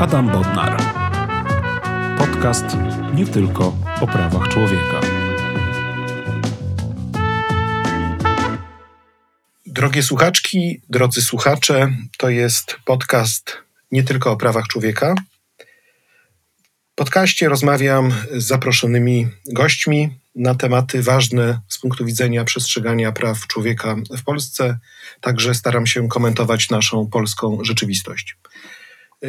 Adam Bodnar. Podcast nie tylko o prawach człowieka. Drogie słuchaczki, drodzy słuchacze, to jest podcast nie tylko o prawach człowieka. W podcaście rozmawiam z zaproszonymi gośćmi na tematy ważne z punktu widzenia przestrzegania praw człowieka w Polsce. Także staram się komentować naszą polską rzeczywistość.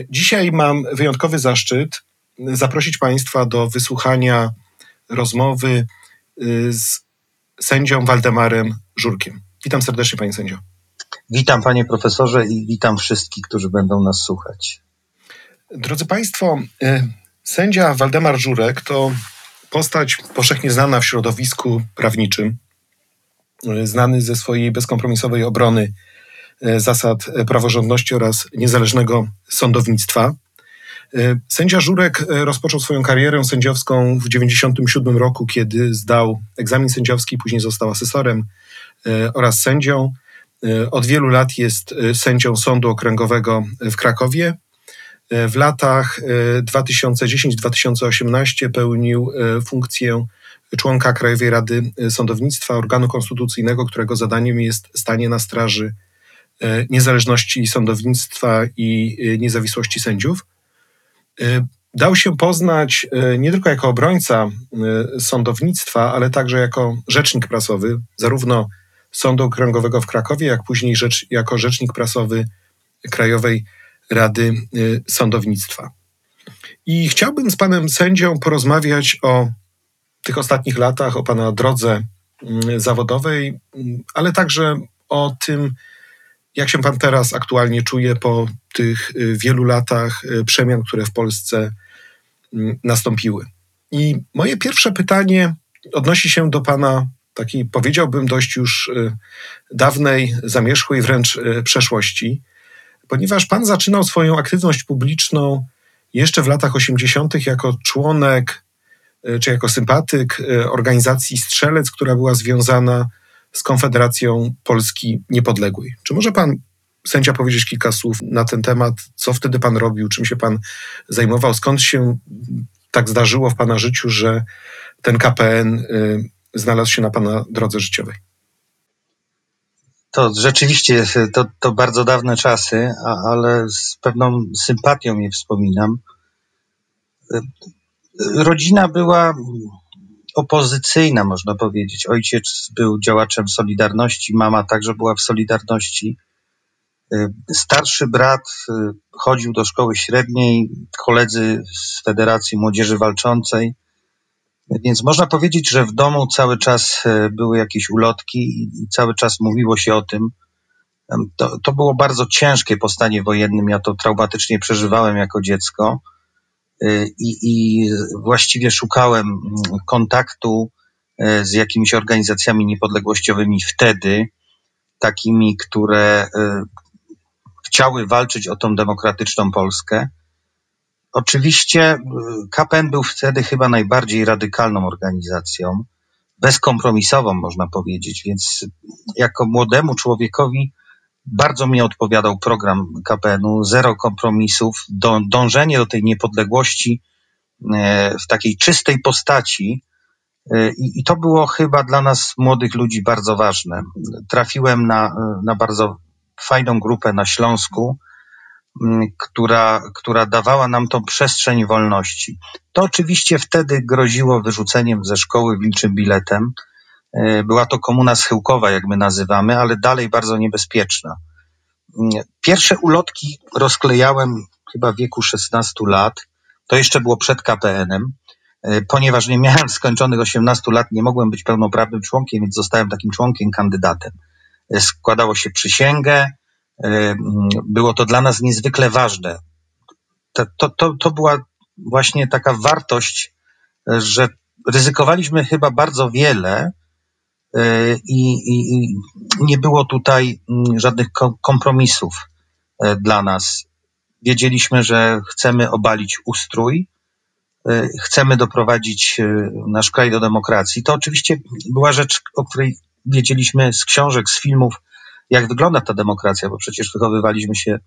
Dzisiaj mam wyjątkowy zaszczyt zaprosić Państwa do wysłuchania rozmowy y, z sędzią Waldemarem Żurkiem. Witam serdecznie, panie sędzio. Witam, panie profesorze, i witam wszystkich, którzy będą nas słuchać. Drodzy Państwo, y, sędzia Waldemar Żurek to postać powszechnie znana w środowisku prawniczym, y, znany ze swojej bezkompromisowej obrony zasad praworządności oraz niezależnego sądownictwa. Sędzia Żurek rozpoczął swoją karierę sędziowską w 1997 roku, kiedy zdał egzamin sędziowski, później został asesorem E, oraz sędzią. E, od wielu lat jest e, sędzią Sądu Okręgowego w Krakowie. W latach 2010-2018 pełnił funkcję członka Krajowej Rady Sądownictwa, organu konstytucyjnego, którego zadaniem jest stanie na straży niezależności sądownictwa i niezawisłości sędziów. Dał się poznać nie tylko jako obrońca sądownictwa, ale także jako rzecznik prasowy, zarówno Sądu Okręgowego w Krakowie, jak później rzecz, jako rzecznik prasowy Krajowej Rady Sądownictwa. I chciałbym z panem sędzią porozmawiać o tych ostatnich latach, o pana drodze y, zawodowej, y, ale także o tym, jak się pan teraz aktualnie czuje po tych wielu latach przemian, które w Polsce nastąpiły. I moje pierwsze pytanie odnosi się do pana takiej, powiedziałbym, dość już y, dawnej, zamierzchłej wręcz y, przeszłości, ponieważ pan zaczynał swoją aktywność publiczną jeszcze w latach 80. jako członek y, czy jako sympatyk organizacji Strzelec, która była związana z Konfederacją Polski Niepodległej. Czy może pan sędzia powiedzieć kilka słów na ten temat? Co wtedy pan robił? Czym się pan zajmował? Skąd się tak zdarzyło w pana życiu, że ten KPN znalazł się na Pana drodze życiowej? To rzeczywiście to, to bardzo dawne czasy, a, ale z pewną sympatią je wspominam. Rodzina była opozycyjna, można powiedzieć. Ojciec był działaczem Solidarności, mama także była w Solidarności. Starszy brat chodził do szkoły średniej, koledzy z Federacji Młodzieży Walczącej. Więc można powiedzieć, że w domu cały czas e, były jakieś ulotki i cały czas mówiło się o tym. To, to było bardzo ciężkie po stanie wojennym. Ja to traumatycznie przeżywałem jako dziecko i, i właściwie szukałem mm, kontaktu e, z jakimiś organizacjami niepodległościowymi wtedy, takimi, które chciały walczyć o tą demokratyczną Polskę. Oczywiście y, KPN był wtedy chyba najbardziej radykalną organizacją, bezkompromisową można powiedzieć, więc jako młodemu człowiekowi bardzo mi odpowiadał program KPN-u, zero kompromisów, dążenie do tej niepodległości e, w takiej czystej postaci. E, I, I, to było chyba dla nas, młodych ludzi, bardzo ważne. Trafiłem na, na bardzo fajną grupę na Śląsku, która, która dawała nam tą przestrzeń wolności. To oczywiście wtedy groziło wyrzuceniem ze szkoły wilczym biletem. E, była to komuna schyłkowa, jak my nazywamy, ale dalej bardzo niebezpieczna. Mm, pierwsze ulotki rozklejałem chyba w wieku 16 lat. To jeszcze było przed KPN-em. E, ponieważ nie miałem skończonych 18 lat, nie mogłem być pełnoprawnym członkiem, więc zostałem takim członkiem, kandydatem. E, składało się przysięgę, E, było to dla nas niezwykle ważne. To, to, to była właśnie taka wartość, że ryzykowaliśmy chyba bardzo wiele i, i, i nie było tutaj mm, żadnych kompromisów e, dla nas. Wiedzieliśmy, że chcemy obalić ustrój, chcemy doprowadzić nasz kraj do demokracji. To oczywiście była rzecz, o której wiedzieliśmy z książek, z filmów, jak wygląda ta demokracja, bo przecież wychowywaliśmy się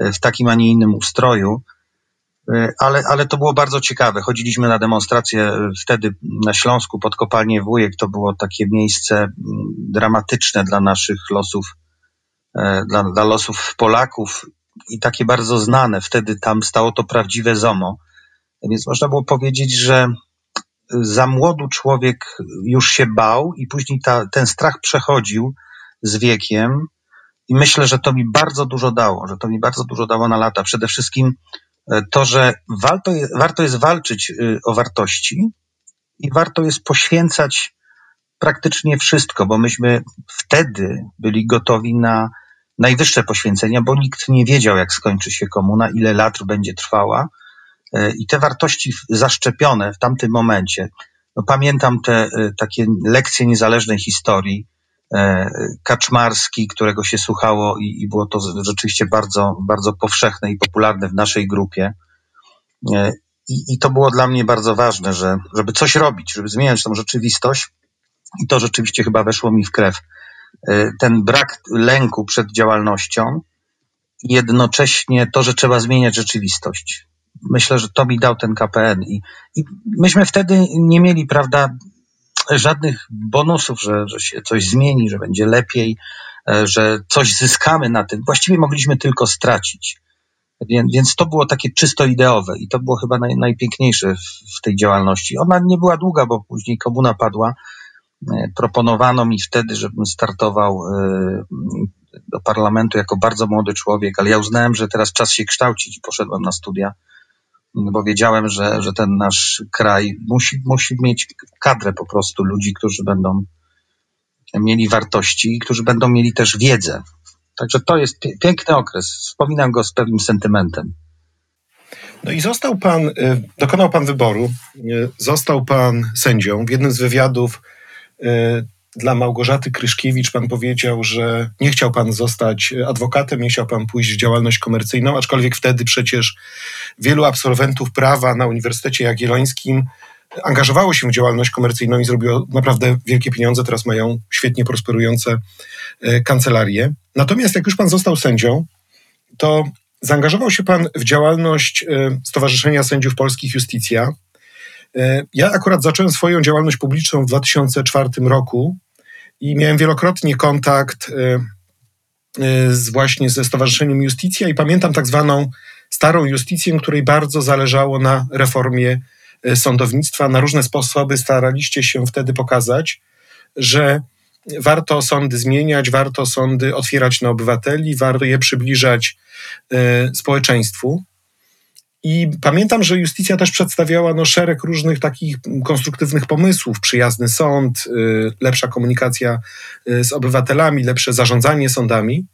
e, w takim, a nie innym ustroju. Ale, ale to było bardzo ciekawe. Chodziliśmy na demonstrację wtedy na Śląsku pod kopalnię Wujek. To było takie miejsce mm, dramatyczne dla naszych losów, dla, dla losów Polaków i takie bardzo znane. Wtedy tam stało to prawdziwe ZOMO. Więc można było powiedzieć, że za młodu człowiek już się bał i później ta, ten strach przechodził z wiekiem. I myślę, że to mi bardzo dużo dało, że to mi bardzo dużo dało na lata. Przede wszystkim e, to, że warto, warto jest walczyć y, o wartości i warto jest poświęcać praktycznie wszystko, bo myśmy wtedy byli gotowi na najwyższe poświęcenia, bo nikt nie wiedział, jak skończy się komuna, ile lat będzie trwała. E, I te wartości zaszczepione w tamtym momencie, no pamiętam te e, takie lekcje niezależnej historii, e, Kaczmarski, którego się słuchało i, i było to rzeczywiście bardzo, bardzo powszechne i popularne w naszej grupie. I, I, to było dla mnie bardzo ważne, że, żeby coś robić, żeby zmieniać tą rzeczywistość. I to rzeczywiście chyba weszło mi w krew. Ten brak lęku przed działalnością, jednocześnie to, że trzeba zmieniać rzeczywistość myślę, że to mi dał ten KPN. I, i myśmy wtedy nie mieli, prawda, żadnych bonusów, że, że się coś zmieni, że będzie lepiej, e, że coś zyskamy na tym. Właściwie mogliśmy tylko stracić. Więc, to było takie czysto ideowe i to było chyba naj, najpiękniejsze w, w tej działalności. Ona nie była długa, bo później komuna padła. E, proponowano mi wtedy, żebym startował e, do parlamentu jako bardzo młody człowiek, ale ja uznałem, że teraz czas się kształcić i poszedłem na studia bo wiedziałem, że, że ten nasz kraj musi, musi mieć kadrę po prostu ludzi, którzy będą mieli wartości i którzy będą mieli też wiedzę. Także to jest piękny okres. Wspominam go z pewnym sentymentem. No i został pan, y, dokonał pan wyboru, y, został pan sędzią. W jednym z wywiadów y, dla Małgorzaty Kryszkiewicz pan powiedział, że nie chciał pan zostać adwokatem, nie chciał pan pójść w działalność komercyjną, aczkolwiek wtedy przecież wielu absolwentów prawa na Uniwersytecie Jagiellońskim angażowało się w działalność komercyjną i zrobiło naprawdę wielkie pieniądze. Teraz mają świetnie prosperujące e, kancelarie. Natomiast jak już pan został sędzią, to zaangażował się pan w działalność e, Stowarzyszenia Sędziów Polskich Justicja. E, ja akurat zacząłem swoją działalność publiczną w 2004 roku i miałem wielokrotnie kontakt z właśnie ze Stowarzyszeniem Justicja i pamiętam tak zwaną starą justicję, której bardzo zależało na reformie e, sądownictwa. Na różne sposoby staraliście się wtedy pokazać, że warto sądy zmieniać, warto sądy otwierać na obywateli, warto je przybliżać y, społeczeństwu. I pamiętam, że Justicja też przedstawiała no, szereg różnych takich konstruktywnych pomysłów: przyjazny sąd, y, lepsza komunikacja y, z obywatelami, lepsze zarządzanie sądami.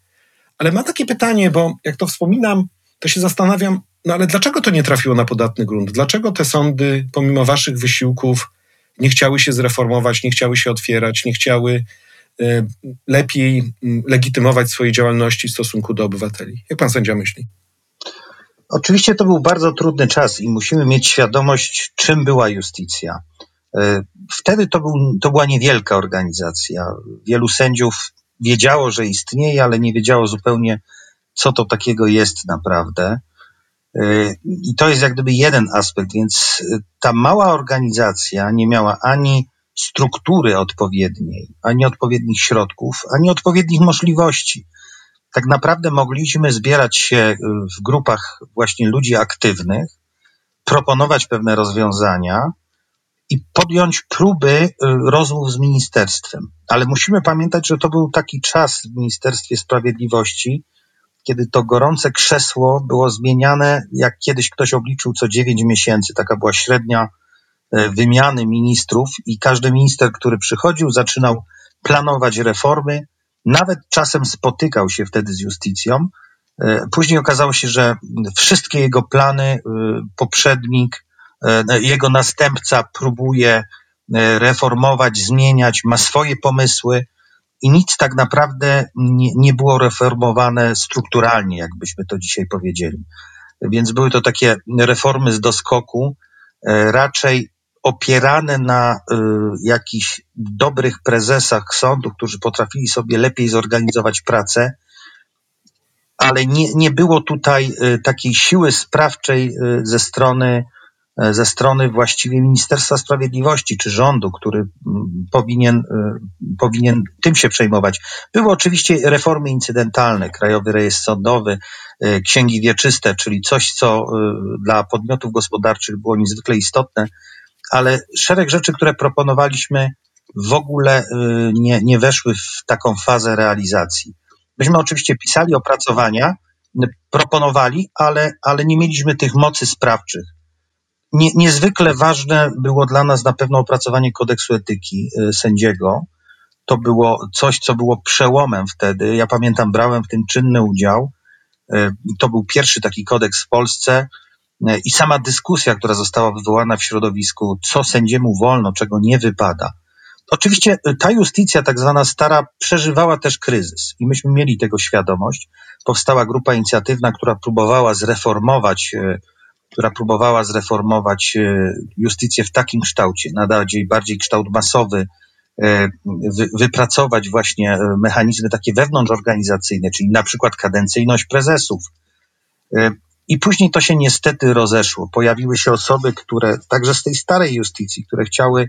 Ale mam takie pytanie, bo jak to wspominam, to się zastanawiam, no ale dlaczego to nie trafiło na podatny grunt? Dlaczego te sądy, pomimo waszych wysiłków, nie chciały się zreformować, nie chciały się otwierać, nie chciały y, lepiej y, legitymować swojej działalności w stosunku do obywateli? Jak pan sędzia myśli? Oczywiście to był bardzo trudny czas i musimy mieć świadomość, czym była justicja. Y, wtedy to, był, to była niewielka organizacja. Wielu sędziów wiedziało, że istnieje, ale nie wiedziało zupełnie, co to takiego jest naprawdę. Y, I to jest jak gdyby jeden aspekt, więc y, ta mała organizacja nie miała ani struktury odpowiedniej, ani odpowiednich środków, ani odpowiednich możliwości. Tak naprawdę mogliśmy zbierać się y, w grupach właśnie ludzi aktywnych, proponować pewne rozwiązania i podjąć próby rozmów z ministerstwem. Ale musimy pamiętać, że to był taki czas w Ministerstwie Sprawiedliwości, kiedy to gorące krzesło było zmieniane, jak kiedyś ktoś obliczył co 9 miesięcy. Taka była średnia e, wymiany ministrów i każdy minister, który przychodził, zaczynał planować reformy, nawet czasem spotykał się wtedy z justicją. E, później okazało się, że wszystkie jego plany e, poprzednik, jego następca próbuje reformować, zmieniać, ma swoje pomysły i nic tak naprawdę nie, nie było reformowane strukturalnie, jakbyśmy to dzisiaj powiedzieli. Więc były to takie reformy z doskoku, e, raczej opierane na y, jakichś dobrych prezesach sądów, którzy potrafili sobie lepiej zorganizować pracę, ale nie, nie było tutaj takiej siły sprawczej ze strony E, ze strony właściwie Ministerstwa Sprawiedliwości czy rządu, który powinien, e, powinien tym się przejmować. Były oczywiście reformy incydentalne, Krajowy Rejestr Sądowy, e, księgi wieczyste, czyli coś, co dla podmiotów gospodarczych było niezwykle istotne, ale szereg rzeczy, które proponowaliśmy, w ogóle nie, nie weszły w taką fazę realizacji. Myśmy oczywiście pisali opracowania, proponowali, ale, ale nie mieliśmy tych mocy sprawczych nie, niezwykle ważne było dla nas na pewno opracowanie kodeksu etyki y, sędziego. To było coś, co było przełomem wtedy. Ja pamiętam, brałem w tym czynny udział. Y, to był pierwszy taki kodeks w Polsce y, i sama dyskusja, która została wywołana w środowisku, co sędziemu wolno, czego nie wypada. Oczywiście ta justycja, tak zwana stara, przeżywała też kryzys i myśmy mieli tego świadomość. Powstała grupa inicjatywna, która próbowała zreformować która próbowała zreformować e, justycję w takim kształcie, nadać jej bardziej kształt masowy, e, wypracować właśnie e, mechanizmy takie wewnątrzorganizacyjne, czyli na przykład kadencyjność prezesów. I później to się niestety rozeszło. Pojawiły się osoby, które także z tej starej justycji, które chciały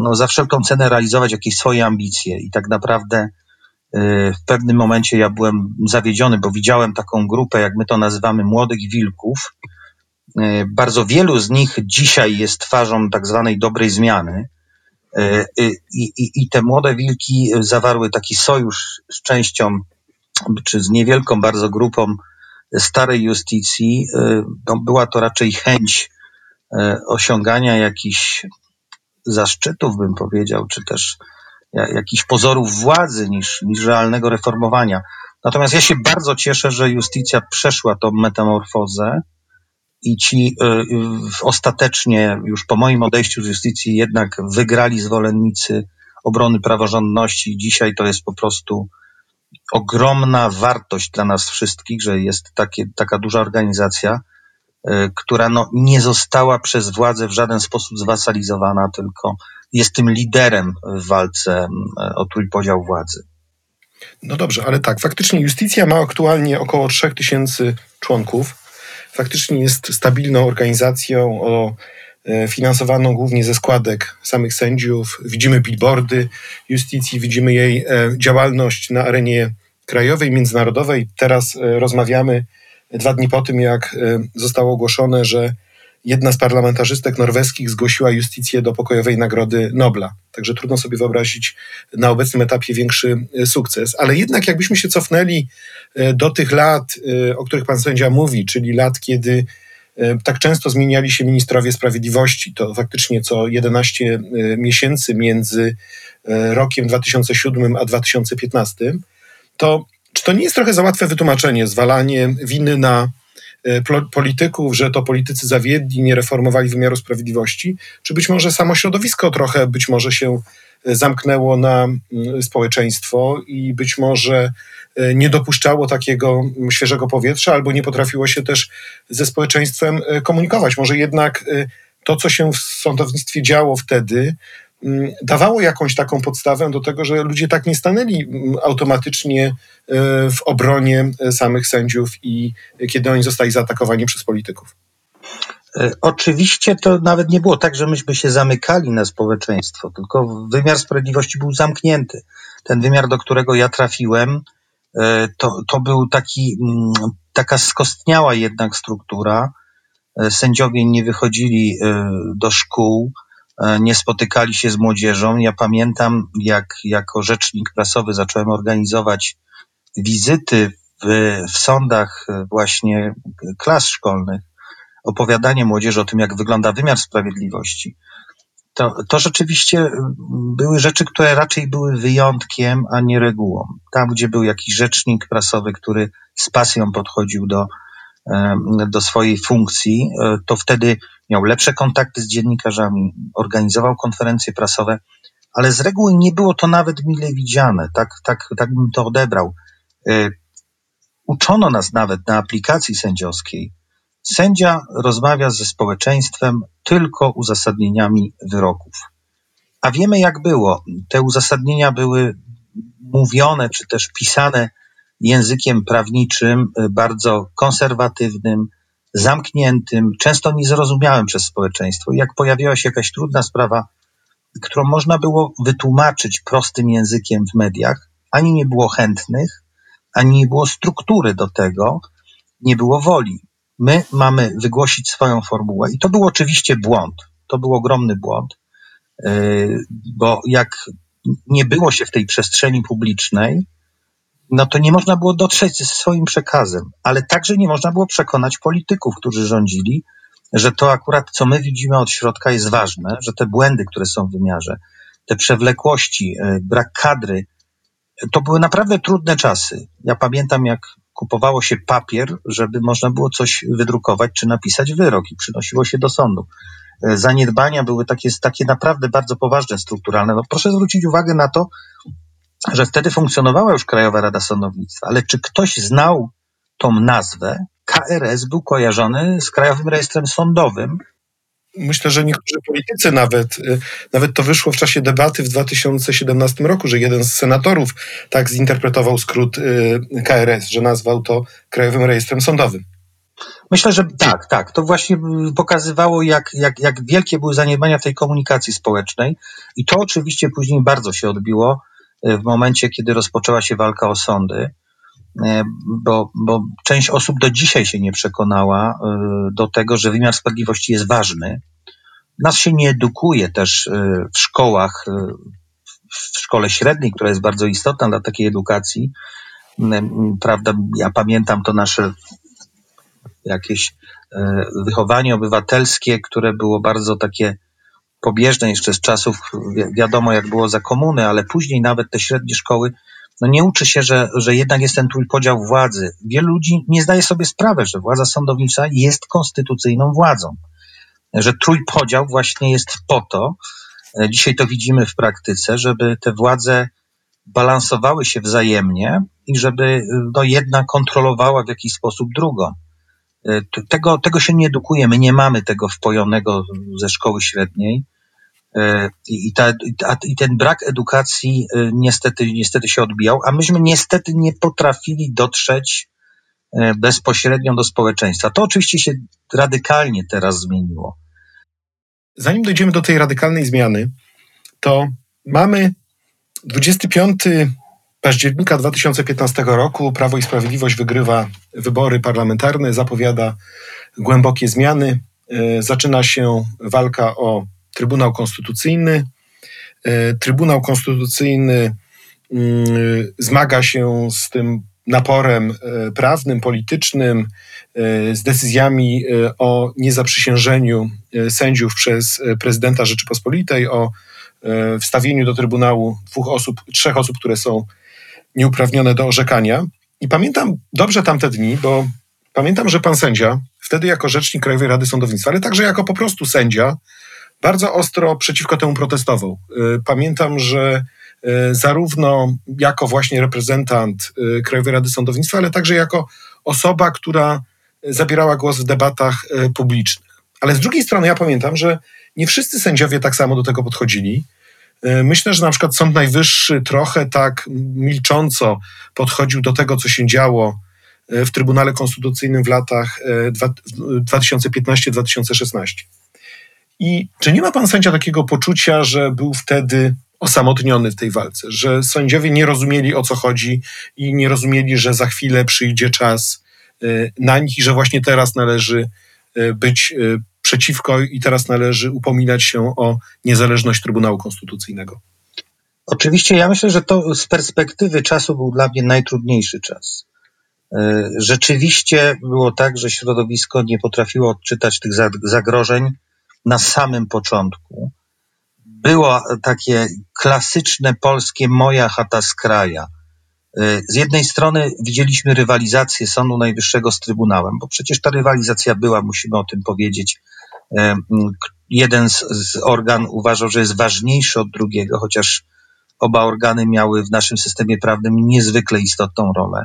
no, za wszelką cenę realizować jakieś swoje ambicje i tak naprawdę w pewnym momencie ja byłem zawiedziony, bo widziałem taką grupę, jak my to nazywamy, młodych wilków, E, bardzo wielu z nich dzisiaj jest twarzą tak zwanej dobrej zmiany. E, I, i, I te młode wilki zawarły taki sojusz z częścią, czy z niewielką bardzo grupą starej justycji. E, no, była to raczej chęć osiągania jakichś zaszczytów, bym powiedział, czy też jakichś pozorów władzy niż, niż realnego reformowania. Natomiast ja się bardzo cieszę, że justycja przeszła tą metamorfozę i ci y, y, ostatecznie, już po moim odejściu z justycji, jednak wygrali zwolennicy obrony praworządności. Dzisiaj to jest po prostu ogromna wartość dla nas wszystkich, że jest takie, taka duża organizacja, y, która no, nie została przez władzę w żaden sposób zwasalizowana, tylko jest tym liderem w walce o trójpodział władzy. No dobrze, ale tak, faktycznie justycja ma aktualnie około 3000 członków faktycznie jest stabilną organizacją o finansowaną głównie ze składek samych sędziów. Widzimy billboardy justycji, widzimy jej e, działalność na arenie krajowej, międzynarodowej. Teraz e, rozmawiamy dwa dni po tym, jak zostało ogłoszone, że jedna z parlamentarzystek norweskich zgłosiła justicję do pokojowej nagrody Nobla. Także trudno sobie wyobrazić na obecnym etapie większy e, sukces. Ale jednak jakbyśmy się cofnęli e, do tych lat, e, o których pan sędzia mówi, czyli lat, kiedy tak często zmieniali się ministrowie sprawiedliwości, to faktycznie co 11 miesięcy między rokiem 2007 a 2015, to czy to nie jest trochę za łatwe wytłumaczenie, zwalanie winy na E, polityków, że to politycy zawiedli, nie reformowali wymiaru sprawiedliwości, czy być może samo środowisko trochę być może się e, zamknęło na społeczeństwo i być może e, nie dopuszczało takiego świeżego powietrza, albo nie potrafiło się też ze społeczeństwem komunikować. Może jednak to, co się w sądownictwie działo wtedy, Mm, dawało jakąś taką podstawę do tego, że ludzie tak nie stanęli mm, automatycznie e, w obronie e, samych sędziów i kiedy oni zostali zaatakowani przez polityków. E, oczywiście to nawet nie było tak, że myśmy się zamykali na społeczeństwo, tylko wymiar sprawiedliwości był zamknięty. Ten wymiar, do którego ja trafiłem, to, to był taki, mm, taka skostniała jednak struktura. Sędziowie nie wychodzili do szkół, E, nie spotykali się z młodzieżą. Ja pamiętam, jak jako rzecznik prasowy zacząłem organizować wizyty w, w sądach e, właśnie klas szkolnych, opowiadanie młodzieży o tym, jak wygląda wymiar sprawiedliwości. To, to rzeczywiście były rzeczy, które raczej były wyjątkiem, a nie regułą. Tam, gdzie był jakiś rzecznik prasowy, który z pasją podchodził do, do swojej funkcji, e, to wtedy miał lepsze kontakty z dziennikarzami, organizował konferencje prasowe, ale z reguły nie było to nawet mile widziane. Tak, tak, tak bym to odebrał. E, uczono nas nawet na aplikacji sędziowskiej. Sędzia rozmawia ze społeczeństwem tylko uzasadnieniami wyroków. A wiemy, jak było. Te uzasadnienia były mówione czy też pisane językiem prawniczym bardzo konserwatywnym, zamkniętym, często niezrozumiałym przez społeczeństwo. Jak pojawiła się jakaś trudna sprawa, którą można było wytłumaczyć prostym językiem w mediach, ani nie było chętnych, ani nie było struktury do tego, nie było woli. My mamy wygłosić swoją formułę i to był oczywiście błąd. To był ogromny błąd, yy, bo jak nie było się w tej przestrzeni publicznej, no to nie można było dotrzeć ze swoim przekazem, ale także nie można było przekonać polityków, którzy rządzili, że to akurat, co my widzimy od środka, jest ważne, że te błędy, które są w wymiarze, te przewlekłości, yy, brak kadry, to były naprawdę trudne czasy. Ja pamiętam, jak kupowało się papier, żeby można było coś wydrukować czy napisać wyrok i przynosiło się do sądu. E, zaniedbania były takie, takie naprawdę bardzo poważne, strukturalne. No proszę zwrócić uwagę na to, że wtedy funkcjonowała już Krajowa Rada Sądownictwa, ale czy ktoś znał tą nazwę? KRS był kojarzony z Krajowym Rejestrem Sądowym, Myślę, że niektórzy politycy nawet, y, nawet to wyszło w czasie debaty w 2017 roku, że jeden z senatorów tak zinterpretował skrót y, KRS, że nazwał to Krajowym Rejestrem Sądowym. Myślę, że tak, tak. To właśnie pokazywało, jak, jak, jak wielkie były zaniedbania w tej komunikacji społecznej. I to oczywiście później bardzo się odbiło y, w momencie, kiedy rozpoczęła się walka o sądy, bo, bo część osób do dzisiaj się nie przekonała do tego, że wymiar sprawiedliwości jest ważny nas się nie edukuje też y, w szkołach, w szkole średniej, która jest bardzo istotna dla takiej edukacji. Prawda, ja pamiętam to nasze jakieś wychowanie obywatelskie, które było bardzo takie pobieżne jeszcze z czasów, wiadomo jak było za komuny, ale później nawet te średnie szkoły, no nie uczy się, że, że jednak jest ten trójpodział władzy. Wielu ludzi nie zdaje sobie sprawy, że władza sądownicza jest konstytucyjną władzą że trójpodział właśnie jest po to, e, dzisiaj to widzimy w praktyce, żeby te władze balansowały się wzajemnie i żeby e, no, jedna kontrolowała w jakiś sposób drugą. E, tego, tego się nie edukuje, my nie mamy tego wpojonego ze szkoły średniej. I, ta, I ten brak edukacji niestety, niestety się odbijał, a myśmy niestety nie potrafili dotrzeć bezpośrednio do społeczeństwa. To oczywiście się radykalnie teraz zmieniło zanim dojdziemy do tej radykalnej zmiany, to mamy 25 października 2015 roku. Prawo i Sprawiedliwość wygrywa wybory parlamentarne, zapowiada głębokie zmiany. E, zaczyna się walka o Trybunał Konstytucyjny. E, Trybunał Konstytucyjny mm, zmaga się z tym naporem e, prawnym, politycznym, e, z decyzjami o niezaprzysiężeniu sędziów przez prezydenta Rzeczypospolitej, o wstawieniu do Trybunału dwóch osób, trzech osób, które są nieuprawnione do orzekania. I pamiętam dobrze tamte dni, bo pamiętam, że pan sędzia, wtedy jako rzecznik Krajowej Rady Sądownictwa, ale także jako po prostu sędzia, bardzo ostro przeciwko temu protestował. Pamiętam, że E, zarówno jako właśnie reprezentant e, Krajowej Rady Sądownictwa, ale także jako osoba, która zabierała głos w debatach publicznych. Ale z drugiej strony ja pamiętam, że nie wszyscy sędziowie tak samo do tego podchodzili. Myślę, że na przykład Sąd Najwyższy trochę tak milcząco podchodził do tego, co się działo w Trybunale Konstytucyjnym w latach 2015-2016. I czy nie ma pan sędzia takiego poczucia, że był wtedy osamotniony w tej walce, że sędziowie nie rozumieli o co chodzi i nie rozumieli, że za chwilę przyjdzie czas y, na nich i że właśnie teraz należy y, być y, przeciwko i teraz należy upominać się o niezależność Trybunału Konstytucyjnego. Oczywiście ja myślę, że to z perspektywy czasu był dla mnie najtrudniejszy czas. Rzeczywiście było tak, że środowisko nie potrafiło odczytać tych zagrożeń na samym początku było takie klasyczne polskie moja chata z kraja. Y, z jednej strony widzieliśmy rywalizację Sądu Najwyższego z Trybunałem, bo przecież ta rywalizacja była, musimy o tym powiedzieć. Y, jeden z, z organ uważał, że jest ważniejszy od drugiego, chociaż oba organy miały w naszym systemie prawnym niezwykle istotną rolę.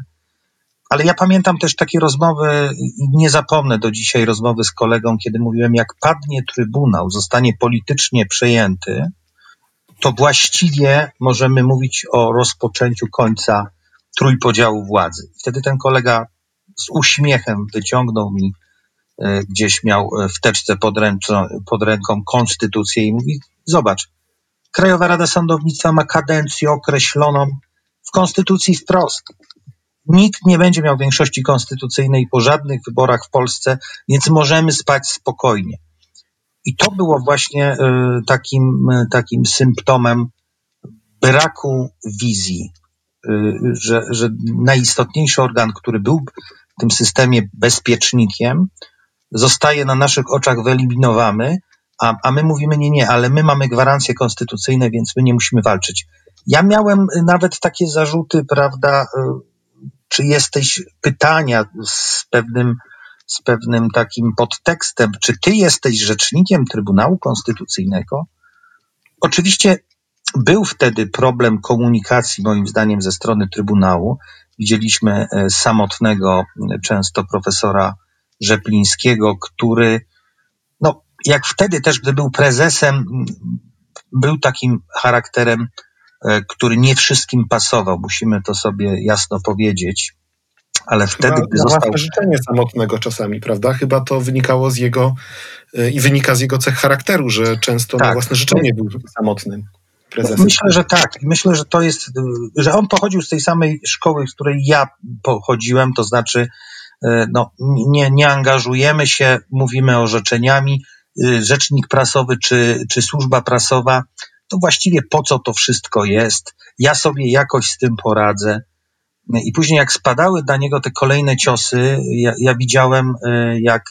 Ale ja pamiętam też takie rozmowy, nie zapomnę do dzisiaj rozmowy z kolegą, kiedy mówiłem, jak padnie Trybunał, zostanie politycznie przejęty, to właściwie możemy mówić o rozpoczęciu końca trójpodziału władzy. Wtedy ten kolega z uśmiechem wyciągnął mi e, gdzieś miał w teczce pod, ręczą, pod ręką konstytucję i mówi: Zobacz, Krajowa Rada Sądownictwa ma kadencję określoną w konstytucji wprost. Nikt nie będzie miał większości konstytucyjnej po żadnych wyborach w Polsce, więc możemy spać spokojnie. I to było właśnie e, takim, takim symptomem braku wizji, e, że, że najistotniejszy organ, który był w tym systemie bezpiecznikiem, zostaje na naszych oczach wyeliminowany, a, a my mówimy nie, nie, ale my mamy gwarancje konstytucyjne, więc my nie musimy walczyć. Ja miałem nawet takie zarzuty, prawda, e, czy jesteś pytania z pewnym, z pewnym takim podtekstem, czy ty jesteś rzecznikiem Trybunału Konstytucyjnego? Oczywiście był wtedy problem komunikacji, moim zdaniem, ze strony Trybunału. Widzieliśmy e, samotnego często profesora Rzeplińskiego, który, no, jak wtedy też, gdy był prezesem, był takim charakterem, który nie wszystkim pasował. Musimy to sobie jasno powiedzieć. Ale Chyba wtedy, gdy został. życzenie samotnego czasami, prawda? Chyba to wynikało z jego i wynika z jego cech charakteru, że często tak. na własne życzenie był samotnym prezesem. Myślę, że tak. Myślę, że to jest, że on pochodził z tej samej szkoły, z której ja pochodziłem, to znaczy e, no, nie, nie angażujemy się, mówimy orzeczeniami, e, rzecznik prasowy czy, czy służba prasowa, to właściwie po co to wszystko jest? Ja sobie jakoś z tym poradzę. I później jak spadały na niego te kolejne ciosy, ja, ja widziałem, e, jak,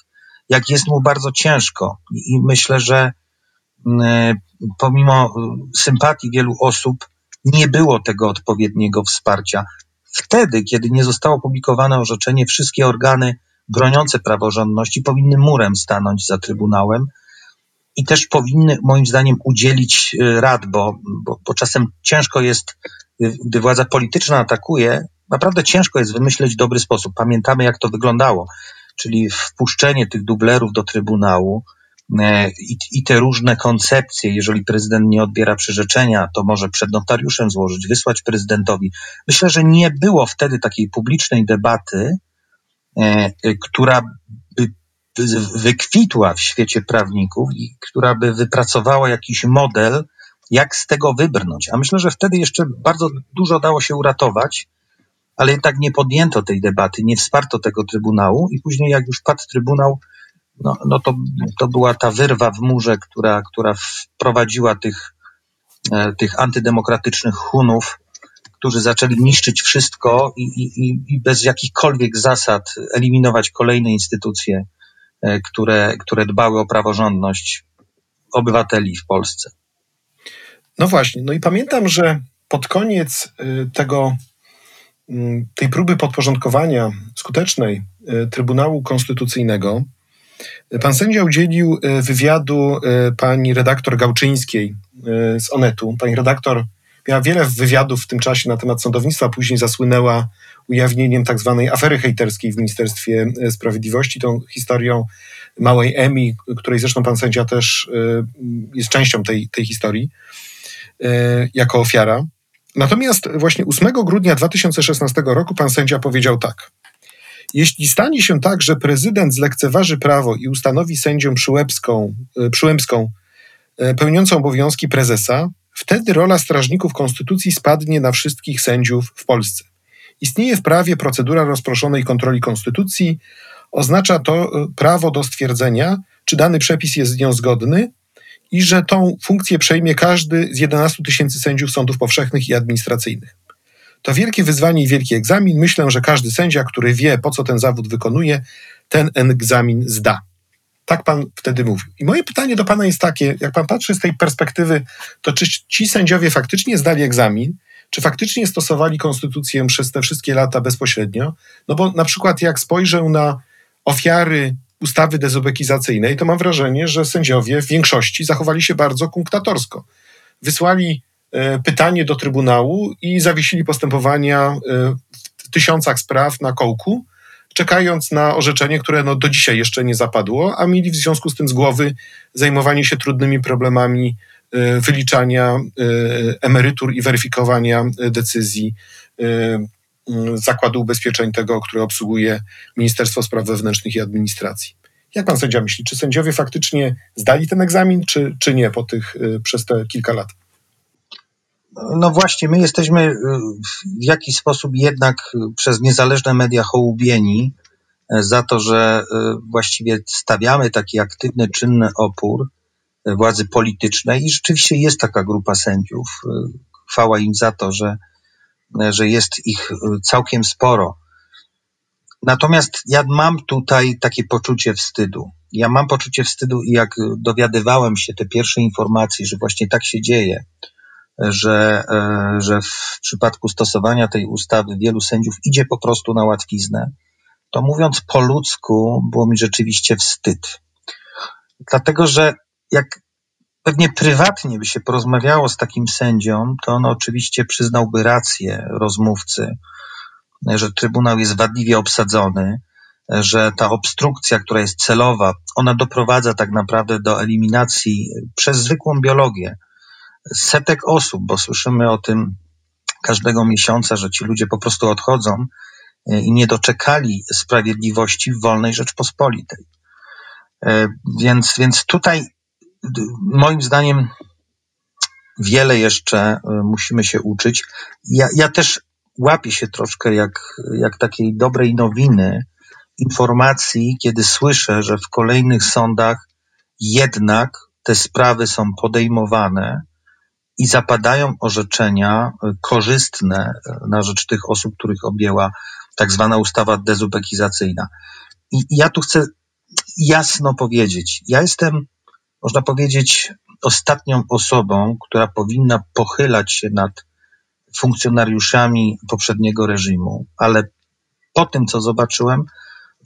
jak jest mu bardzo ciężko. I myślę, że pomimo sympatii wielu osób, nie było tego odpowiedniego wsparcia. Wtedy, kiedy nie zostało opublikowane orzeczenie, wszystkie organy broniące praworządności powinny murem stanąć za Trybunałem i też powinny, moim zdaniem, udzielić y, rad, bo, bo, bo czasem ciężko jest, y, gdy władza polityczna atakuje, naprawdę ciężko jest wymyśleć dobry sposób. Pamiętamy, jak to wyglądało, czyli wpuszczenie tych dublerów do Trybunału, E, i, i te różne koncepcje, jeżeli prezydent nie odbiera przyrzeczenia, to może przed notariuszem złożyć, wysłać prezydentowi. Myślę, że nie było wtedy takiej publicznej debaty, e, która wykwitła w świecie prawników i która by wypracowała jakiś model, jak z tego wybrnąć. A myślę, że wtedy jeszcze bardzo dużo dało się uratować, ale jednak nie podjęto tej debaty, nie wsparto tego Trybunału i później jak już padł Trybunał, no, no to, to była ta wyrwa w murze, która, która wprowadziła tych, e, tych antydemokratycznych Hunów, którzy zaczęli niszczyć wszystko i, i, i bez jakichkolwiek zasad eliminować kolejne instytucje, które, które dbały o praworządność obywateli w Polsce. No właśnie, no i pamiętam, że pod koniec e, tego, mm, tej próby podporządkowania skutecznej Trybunału Konstytucyjnego, Pan sędzia udzielił e, wywiadu e, pani redaktor Gałczyńskiej e, z Onetu. Pani redaktor miała wiele wywiadów w tym czasie na temat sądownictwa, później zasłynęła ujawnieniem tak zwanej afery hejterskiej w Ministerstwie Sprawiedliwości, tą historią małej Emi, której zresztą pan sędzia też jest częścią tej, tej historii, jako ofiara. Natomiast właśnie 8 grudnia 2016 roku pan sędzia powiedział tak. Jeśli stanie się tak, że prezydent zlekceważy prawo i ustanowi sędzią przyłębską, e, przyłębską e, pełniącą obowiązki prezesa, wtedy rola strażników konstytucji spadnie na wszystkich sędziów w Polsce. Istnieje w prawie procedura rozproszonej kontroli konstytucji. Oznacza to e, prawo do stwierdzenia, czy dany przepis jest z nią zgodny i że tą funkcję przejmie każdy z 11 tysięcy sędziów sądów powszechnych i administracyjnych. To wielkie wyzwanie i wielki egzamin. Myślę, że każdy sędzia, który wie, po co ten zawód wykonuje, ten egzamin zda. Tak pan wtedy mówił. I moje pytanie do pana jest takie: jak pan patrzy z tej perspektywy, to czy ci sędziowie faktycznie zdali egzamin? Czy faktycznie stosowali konstytucję przez te wszystkie lata bezpośrednio? No bo na przykład, jak spojrzę na ofiary ustawy dezubekizacyjnej, to mam wrażenie, że sędziowie w większości zachowali się bardzo kunktatorsko. Wysłali E, pytanie do Trybunału i zawiesili postępowania e, w tysiącach spraw na kołku, czekając na orzeczenie, które no do dzisiaj jeszcze nie zapadło, a mieli w związku z tym z głowy zajmowanie się trudnymi problemami e, wyliczania emerytur i weryfikowania decyzji mm, Zakładu Ubezpieczeń, tego, który obsługuje Ministerstwo Spraw Wewnętrznych i Administracji. Jak pan sędzia myśli, czy sędziowie faktycznie zdali ten egzamin, czy, czy nie po tych, przez te kilka lat? No właśnie, my jesteśmy y, w jakiś sposób jednak przez niezależne media hołubieni e, za to, że y, właściwie stawiamy taki aktywny, czynny opór e, władzy politycznej i rzeczywiście jest taka grupa sędziów. Chwała im za to, że, e, że jest ich całkiem sporo. Natomiast ja mam tutaj takie poczucie wstydu. Ja mam poczucie wstydu i jak dowiadywałem się te pierwsze informacje, że właśnie tak się dzieje, że, e, że w przypadku stosowania tej ustawy wielu sędziów idzie po prostu na łatwiznę, to mówiąc po ludzku, było mi rzeczywiście wstyd. Dlatego, że jak pewnie prywatnie by się porozmawiało z takim sędzią, to on oczywiście przyznałby rację rozmówcy, że Trybunał jest wadliwie obsadzony, że ta obstrukcja, która jest celowa, ona doprowadza tak naprawdę do eliminacji przez zwykłą biologię setek osób, bo słyszymy o tym każdego miesiąca, że ci ludzie po prostu odchodzą e, i nie doczekali sprawiedliwości w wolnej Rzeczpospolitej. E, więc, więc tutaj moim zdaniem wiele jeszcze e, musimy się uczyć. Ja, ja też łapię się troszkę jak, jak takiej dobrej nowiny, informacji, kiedy słyszę, że w kolejnych sądach jednak te sprawy są podejmowane i zapadają orzeczenia e, korzystne e, na rzecz tych osób, których objęła tak zwana ustawa dezubekizacyjna. I ja tu chcę jasno powiedzieć, ja jestem, można powiedzieć, ostatnią osobą, która powinna pochylać się nad funkcjonariuszami poprzedniego reżimu, ale po tym, co zobaczyłem,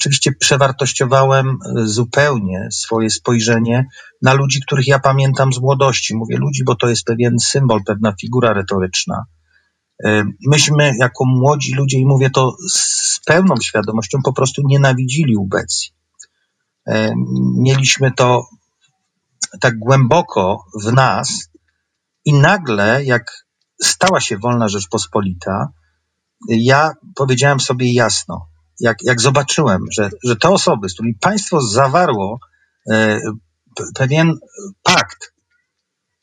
oczywiście przewartościowałem e, zupełnie swoje spojrzenie na ludzi, których ja pamiętam z młodości. Mówię ludzi, bo to jest pewien symbol, pewna figura retoryczna. E, myśmy jako młodzi ludzie, i mówię to z pełną świadomością, po prostu nienawidzili ubecji. E, mieliśmy to tak głęboko w nas i nagle, jak stała się wolna Rzeczpospolita, ja powiedziałem sobie jasno, jak, jak zobaczyłem, że, że te osoby, z którymi państwo zawarło e, pewien pakt,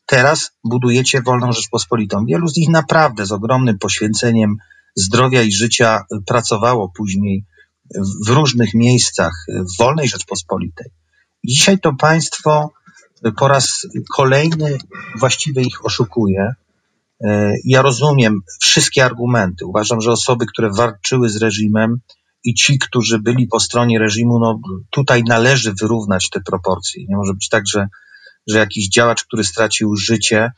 teraz budujecie wolną Rzeczpospolitą. Wielu z nich naprawdę z ogromnym poświęceniem zdrowia i życia pracowało później w różnych miejscach w wolnej Rzeczpospolitej. Dzisiaj to państwo po raz kolejny właściwie ich oszukuje. E, ja rozumiem wszystkie argumenty. Uważam, że osoby, które walczyły z reżimem, i ci, którzy byli po stronie reżimu, no tutaj należy wyrównać te proporcje. Nie może być tak, że, że jakiś działacz, który stracił życie,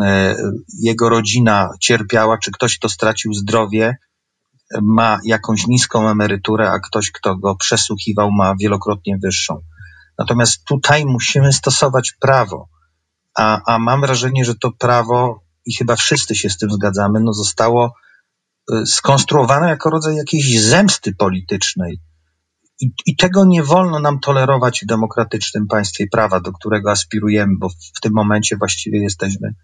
e, jego rodzina cierpiała, czy ktoś, kto stracił zdrowie, ma jakąś niską emeryturę, a ktoś, kto go przesłuchiwał, ma wielokrotnie wyższą. Natomiast tutaj musimy stosować prawo, a, a mam wrażenie, że to prawo, i chyba wszyscy się z tym zgadzamy, no zostało Y, skonstruowane jako rodzaj jakiejś zemsty politycznej. I, I, tego nie wolno nam tolerować w demokratycznym państwie prawa, do którego aspirujemy, bo w tym momencie właściwie jesteśmy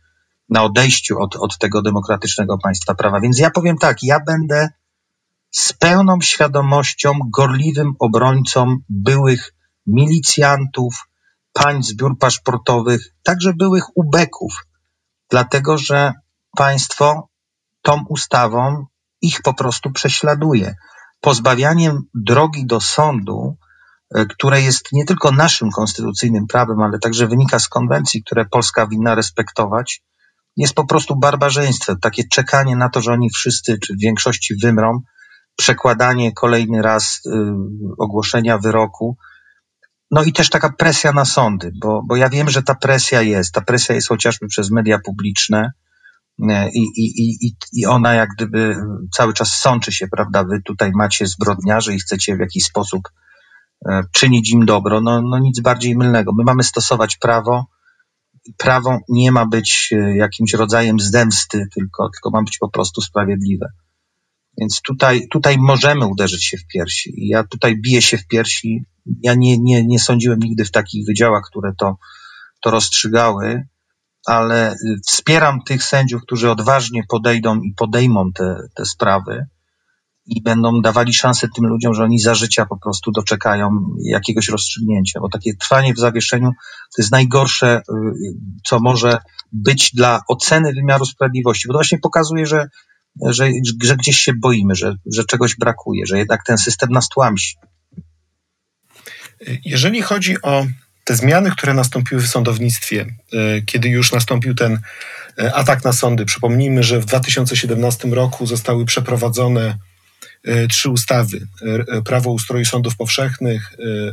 na odejściu od, od tego demokratycznego państwa prawa. Więc ja powiem tak, ja będę z pełną świadomością gorliwym obrońcą byłych milicjantów, pań z biur paszportowych, także byłych ubeków, dlatego że państwo tą ustawą ich po prostu prześladuje. Pozbawianiem drogi do sądu, e, które jest nie tylko naszym konstytucyjnym prawem, ale także wynika z konwencji, które Polska winna respektować, jest po prostu barbarzyństwem. Takie czekanie na to, że oni wszyscy, czy w większości wymrą, przekładanie kolejny raz y, ogłoszenia wyroku. No i też taka presja na sądy, bo, bo ja wiem, że ta presja jest. Ta presja jest chociażby przez media publiczne, i, i, i, i ona jak gdyby cały czas sączy się, prawda? Wy tutaj macie zbrodniarzy i chcecie w jakiś sposób e, czynić im dobro. No, no nic bardziej mylnego. My mamy stosować prawo. Prawo nie ma być e, jakimś rodzajem zemsty, tylko, tylko ma być po prostu sprawiedliwe. Więc tutaj, tutaj możemy uderzyć się w piersi. Ja tutaj biję się w piersi. Ja nie, nie, nie sądziłem nigdy w takich wydziałach, które to, to rozstrzygały ale y, wspieram tych sędziów, którzy odważnie podejdą i podejmą te, te sprawy. i będą dawali szansę tym ludziom, że oni za życia po prostu doczekają jakiegoś rozstrzygnięcia, bo takie trwanie w zawieszeniu to jest najgorsze, y, co może być dla oceny wymiaru sprawiedliwości, bo to właśnie pokazuje, że, że, że gdzieś się boimy, że, że czegoś brakuje, że jednak ten system nas tłamsi. Jeżeli chodzi o te zmiany, które nastąpiły w sądownictwie, y, kiedy już nastąpił ten y, atak na sądy, przypomnijmy, że w 2017 roku zostały przeprowadzone E, trzy ustawy. E, Prawo ustroju sądów powszechnych, e,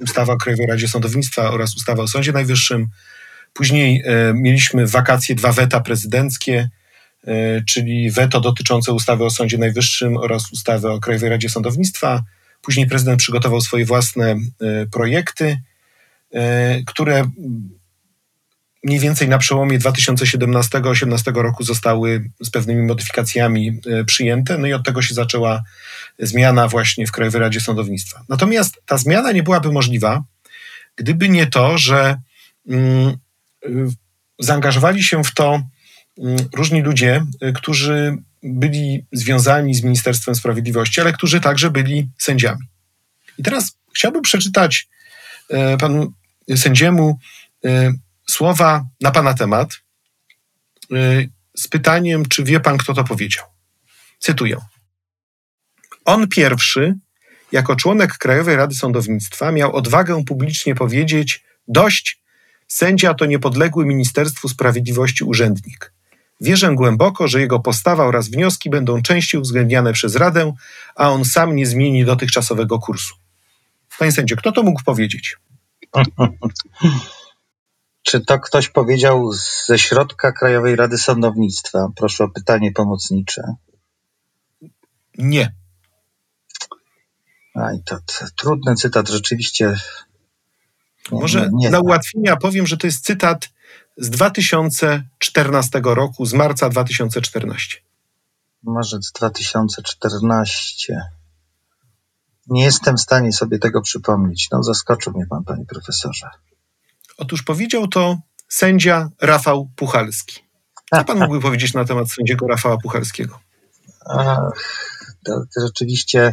ustawa o Krajowej Radzie Sądownictwa oraz ustawa o Sądzie Najwyższym. Później mieliśmy wakacje dwa weta prezydenckie, czyli weto dotyczące ustawy o Sądzie Najwyższym oraz ustawy o Krajowej Radzie Sądownictwa. Później prezydent przygotował swoje własne projekty, które mniej więcej na przełomie 2017-2018 roku zostały z pewnymi modyfikacjami e, przyjęte, no i od tego się zaczęła zmiana właśnie w Krajowej Radzie Sądownictwa. Natomiast ta zmiana nie byłaby możliwa, gdyby nie to, że mm, zaangażowali się w to mm, różni ludzie, e, którzy byli związani z Ministerstwem Sprawiedliwości, ale którzy także byli sędziami. I teraz chciałbym przeczytać e, panu sędziemu słowa na pana temat y, z pytaniem, czy wie pan, kto to powiedział. Cytuję. On pierwszy, jako członek Krajowej Rady Sądownictwa, miał odwagę publicznie powiedzieć: Dość, sędzia to niepodległy Ministerstwu Sprawiedliwości urzędnik. Wierzę głęboko, że jego postawa oraz wnioski będą częściej uwzględniane przez Radę, a on sam nie zmieni dotychczasowego kursu. Panie sędzio, kto to mógł powiedzieć? Czy to ktoś powiedział ze środka Krajowej Rady Sądownictwa? Proszę o pytanie pomocnicze. Nie. Aj, to, to trudny cytat, rzeczywiście. Nie, Może nie, nie. na ułatwienia powiem, że to jest cytat z 2014 roku, z marca 2014. Marzec 2014. Nie jestem w stanie sobie tego przypomnieć. No, zaskoczył mnie pan, panie profesorze. Otóż powiedział to sędzia Rafał Puchalski. Co pan mógłby powiedzieć na temat sędziego Rafała Puchalskiego? To, to rzeczywiście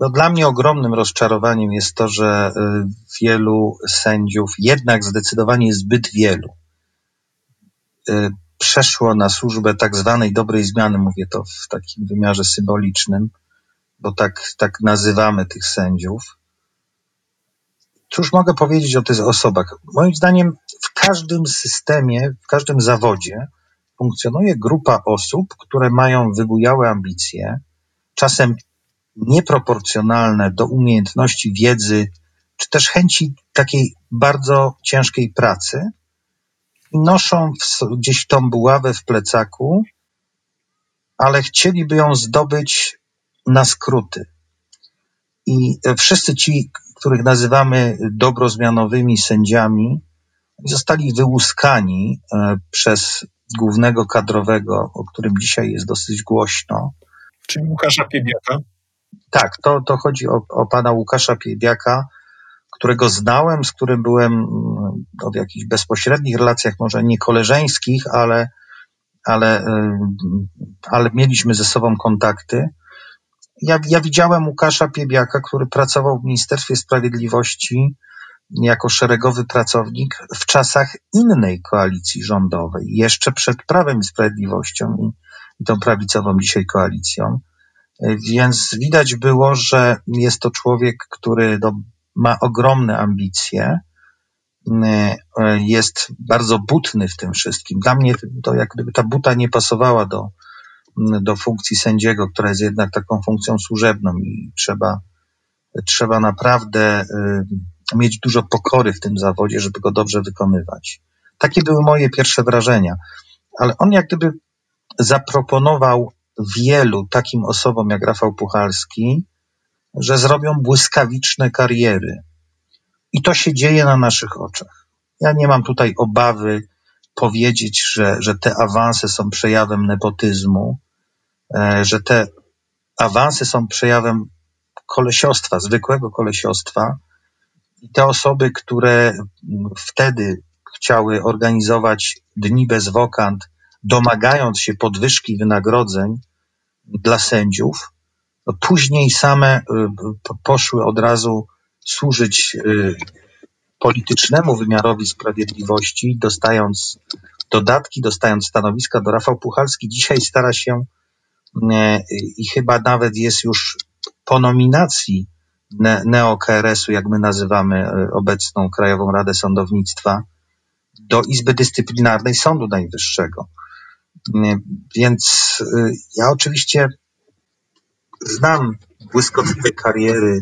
no dla mnie ogromnym rozczarowaniem jest to, że y, wielu sędziów, jednak zdecydowanie zbyt wielu, y, przeszło na służbę tak zwanej dobrej zmiany, mówię to w takim wymiarze symbolicznym, bo tak, tak nazywamy tych sędziów. Cóż mogę powiedzieć o tych osobach? Moim zdaniem w każdym systemie, w każdym zawodzie funkcjonuje grupa osób, które mają wybujałe ambicje, czasem nieproporcjonalne do umiejętności, wiedzy, czy też chęci takiej bardzo ciężkiej pracy i noszą w, gdzieś tą buławę w plecaku, ale chcieliby ją zdobyć na skróty. I wszyscy ci, których nazywamy dobrozmianowymi sędziami, zostali wyłuskani e, przez głównego kadrowego, o którym dzisiaj jest dosyć głośno. Czyli Łukasza Piebiaka? Tak, to, to chodzi o, o pana Łukasza Piebiaka, którego znałem, z którym byłem mm, no, w jakichś bezpośrednich relacjach, może nie koleżeńskich, ale, ale, e, ale mieliśmy ze sobą kontakty. Ja, ja widziałem Łukasza Piebiaka, który pracował w Ministerstwie Sprawiedliwości jako szeregowy pracownik w czasach innej koalicji rządowej, jeszcze przed Prawem i Sprawiedliwością i, i tą prawicową dzisiaj koalicją. Więc widać było, że jest to człowiek, który no, ma ogromne ambicje, jest bardzo butny w tym wszystkim. Dla mnie to jak gdyby ta buta nie pasowała do, do funkcji sędziego, która jest jednak taką funkcją służebną i trzeba, trzeba naprawdę y, mieć dużo pokory w tym zawodzie, żeby go dobrze wykonywać. Takie były moje pierwsze wrażenia. Ale on jak gdyby zaproponował wielu takim osobom jak Rafał Puchalski, że zrobią błyskawiczne kariery. I to się dzieje na naszych oczach. Ja nie mam tutaj obawy powiedzieć, że, że te awanse są przejawem nepotyzmu, że te awanse są przejawem kolesiostwa, zwykłego kolesiostwa. I te osoby, które wtedy chciały organizować dni bez wokant, domagając się podwyżki wynagrodzeń, dla sędziów. Później same poszły od razu służyć politycznemu wymiarowi sprawiedliwości, dostając dodatki, dostając stanowiska do Rafał Puchalski dzisiaj stara się e, i chyba nawet jest już po nominacji neo-KRS-u, jak my nazywamy e, obecną Krajową Radę Sądownictwa, do Izby Dyscyplinarnej Sądu Najwyższego. E, więc ja oczywiście znam błyskotliwe kariery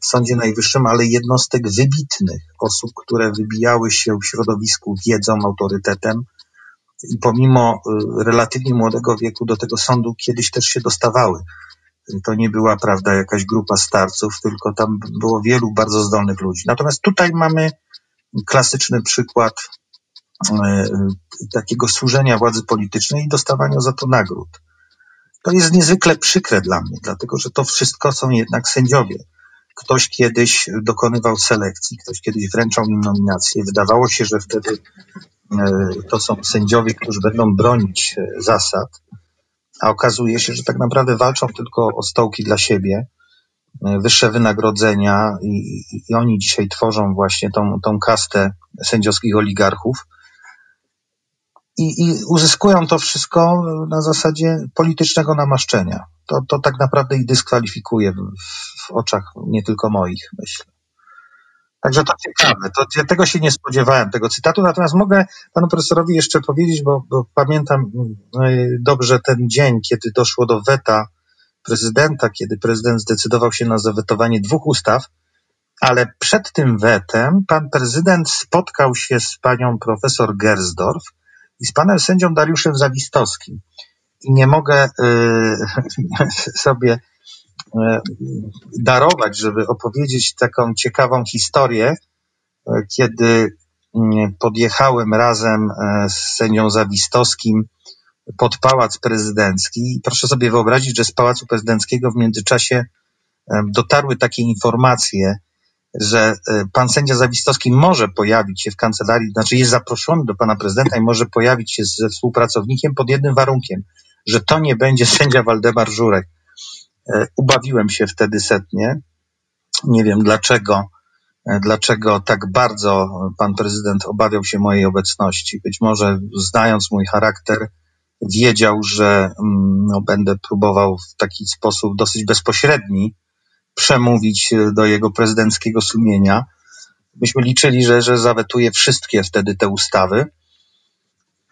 w Sądzie Najwyższym, ale jednostek wybitnych, osób, które wybijały się w środowisku wiedzą, autorytetem i pomimo y, relatywnie młodego wieku do tego sądu kiedyś też się dostawały. To nie była, prawda, jakaś grupa starców, tylko tam było wielu bardzo zdolnych ludzi. Natomiast tutaj mamy klasyczny przykład y, y, takiego służenia władzy politycznej i dostawania za to nagród. To jest niezwykle przykre dla mnie, dlatego że to wszystko są jednak sędziowie. Ktoś kiedyś dokonywał selekcji, ktoś kiedyś wręczał im nominację. Wydawało się, że wtedy to są sędziowie, którzy będą bronić e, zasad, a okazuje się, że tak naprawdę walczą tylko o stołki dla siebie, e, wyższe wynagrodzenia i, i oni dzisiaj tworzą właśnie tą, tą kastę sędziowskich oligarchów i, i uzyskują to wszystko na zasadzie politycznego namaszczenia. To, to tak naprawdę ich dyskwalifikuje w, w oczach nie tylko moich, myślę. Także to ciekawe. To, tego się nie spodziewałem, tego cytatu. Natomiast mogę panu profesorowi jeszcze powiedzieć, bo, bo pamiętam e, dobrze ten dzień, kiedy doszło do weta prezydenta, kiedy prezydent zdecydował się na zawetowanie dwóch ustaw, ale przed tym wetem pan prezydent spotkał się z panią profesor Gersdorf, i z panem sędzią Dariuszem Zawistowskim. I nie mogę y, sobie darować, żeby opowiedzieć taką ciekawą historię, y, kiedy y, podjechałem razem y, z sędzią Zawistowskim pod Pałac Prezydencki. Proszę sobie wyobrazić, że z Pałacu Prezydenckiego w międzyczasie dotarły takie informacje, że e, pan sędzia Zawistowski może pojawić się w kancelarii, znaczy jest zaproszony do pana prezydenta i może pojawić się ze współpracownikiem pod jednym warunkiem, że to nie będzie sędzia Waldemar Żurek. E, ubawiłem się wtedy setnie. Nie wiem dlaczego, e, dlaczego tak bardzo pan prezydent obawiał się mojej obecności. Być może znając mój charakter, wiedział, że mm, no, będę próbował w taki sposób dosyć bezpośredni przemówić e, do jego prezydenckiego sumienia. Myśmy liczyli, że, że zawetuje wszystkie wtedy te ustawy,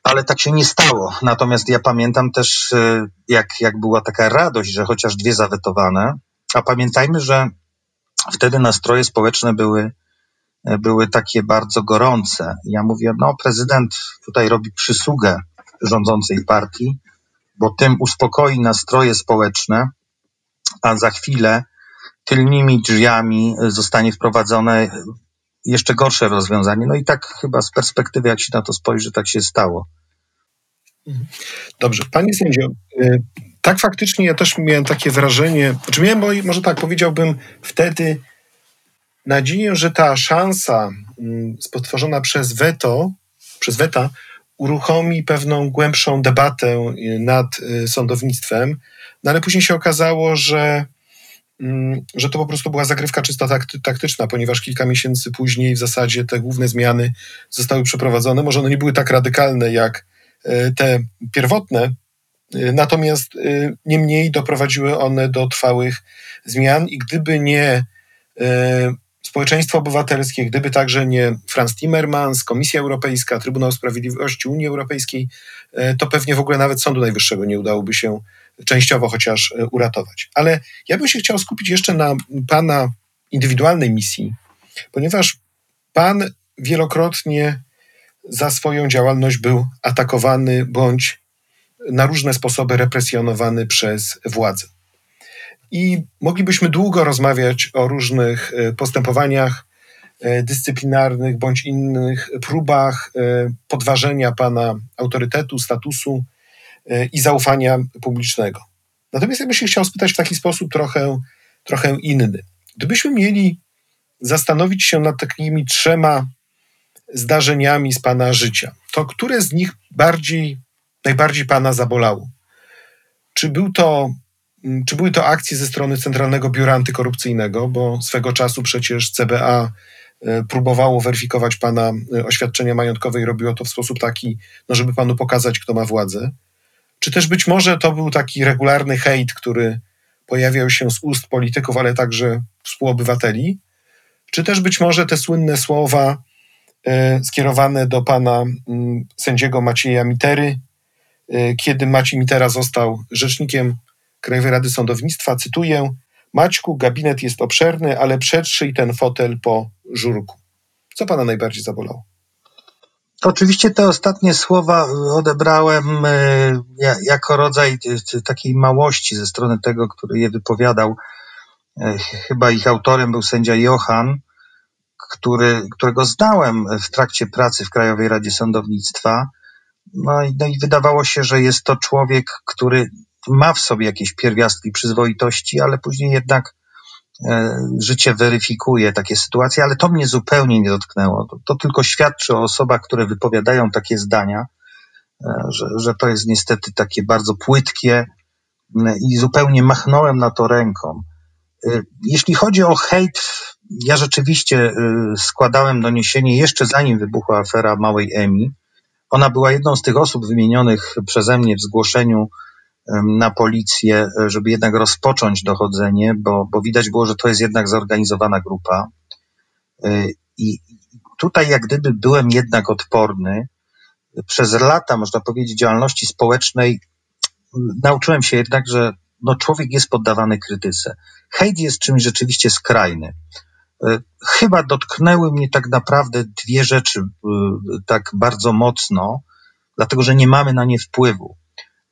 ale tak się nie stało. Natomiast ja pamiętam też, e, jak, jak była taka radość, że chociaż dwie zawetowane, a pamiętajmy, że wtedy nastroje społeczne były, e, były takie bardzo gorące. Ja mówię, no prezydent tutaj robi przysługę rządzącej partii, bo tym uspokoi nastroje społeczne, a za chwilę tylnymi drzwiami zostanie wprowadzone jeszcze gorsze rozwiązanie. No i tak chyba z perspektywy, jak się na to spojrzy, tak się stało. Dobrze, panie sędzio, y, tak faktycznie ja też miałem takie wrażenie, czy znaczy miałem, może tak powiedziałbym, wtedy nadzieję, że ta szansa mm, spotworzona przez weto, przez weta, uruchomi pewną głębszą debatę y, nad y, sądownictwem, no ale później się okazało, że że to po prostu była zagrywka czysto taktyczna, ponieważ kilka miesięcy później w zasadzie te główne zmiany zostały przeprowadzone. Może one nie były tak radykalne jak e, te pierwotne, e, natomiast e, niemniej doprowadziły one do trwałych zmian i gdyby nie społeczeństwo obywatelskie, gdyby także nie Franz Timmermans, Komisja Europejska, Trybunał Sprawiedliwości Unii Europejskiej, to pewnie w ogóle nawet Sądu Najwyższego nie udałoby się częściowo chociaż e, uratować. Ale ja bym się chciał skupić jeszcze na Pana indywidualnej misji, ponieważ Pan wielokrotnie za swoją działalność był atakowany bądź na różne sposoby represjonowany przez władzę. I moglibyśmy długo rozmawiać o różnych e, postępowaniach e, dyscyplinarnych bądź innych próbach podważenia pana autorytetu, statusu, i zaufania publicznego. Natomiast ja bym się chciał spytać w taki sposób trochę, trochę inny. Gdybyśmy mieli zastanowić się nad takimi trzema zdarzeniami z Pana życia, to które z nich bardziej, najbardziej Pana zabolało? Czy był to Mm, czy były to akcje ze strony Centralnego Biura Antykorupcyjnego, bo swego czasu przecież CBA e, próbowało weryfikować pana e, oświadczenia majątkowe i robiło to w sposób taki, no żeby panu pokazać, kto ma władzę? Czy też być może to był taki regularny hejt, który pojawiał się z ust polityków, ale także współobywateli? Czy też być może te słynne słowa e, skierowane do pana mm, sędziego Macieja Mitery, kiedy Maciej Mitera został rzecznikiem Krajowej Rady Sądownictwa, cytuję, Maćku, gabinet jest obszerny, ale przetrzyj ten fotel po żurku. Co pana najbardziej zabolało? Oczywiście te ostatnie słowa odebrałem e, jako rodzaj takiej małości ze strony tego, który je wypowiadał. E, chyba ich autorem był sędzia Johan, który, którego znałem w trakcie pracy w Krajowej Radzie Sądownictwa. No i, no i wydawało się, że jest to człowiek, który ma w sobie jakieś pierwiastki przyzwoitości, ale później jednak życie weryfikuje takie sytuacje, ale to mnie zupełnie nie dotknęło. To, to tylko świadczy o osobach, które wypowiadają takie zdania, e, że, że to jest niestety takie bardzo płytkie i zupełnie machnąłem na to ręką. E, jeśli chodzi o hejt, ja rzeczywiście składałem doniesienie jeszcze zanim wybuchła afera Małej Emi. Ona była jedną z tych osób wymienionych przeze mnie w zgłoszeniu na policję, żeby jednak rozpocząć dochodzenie, bo, bo widać było, że to jest jednak zorganizowana grupa. E, I tutaj jak gdyby byłem jednak odporny. Przez lata, można powiedzieć, działalności społecznej nauczyłem się jednak, że no, człowiek jest poddawany krytyce. Hejt jest czymś rzeczywiście skrajny. E, chyba dotknęły mnie tak naprawdę dwie rzeczy e, tak bardzo mocno, dlatego że nie mamy na nie wpływu.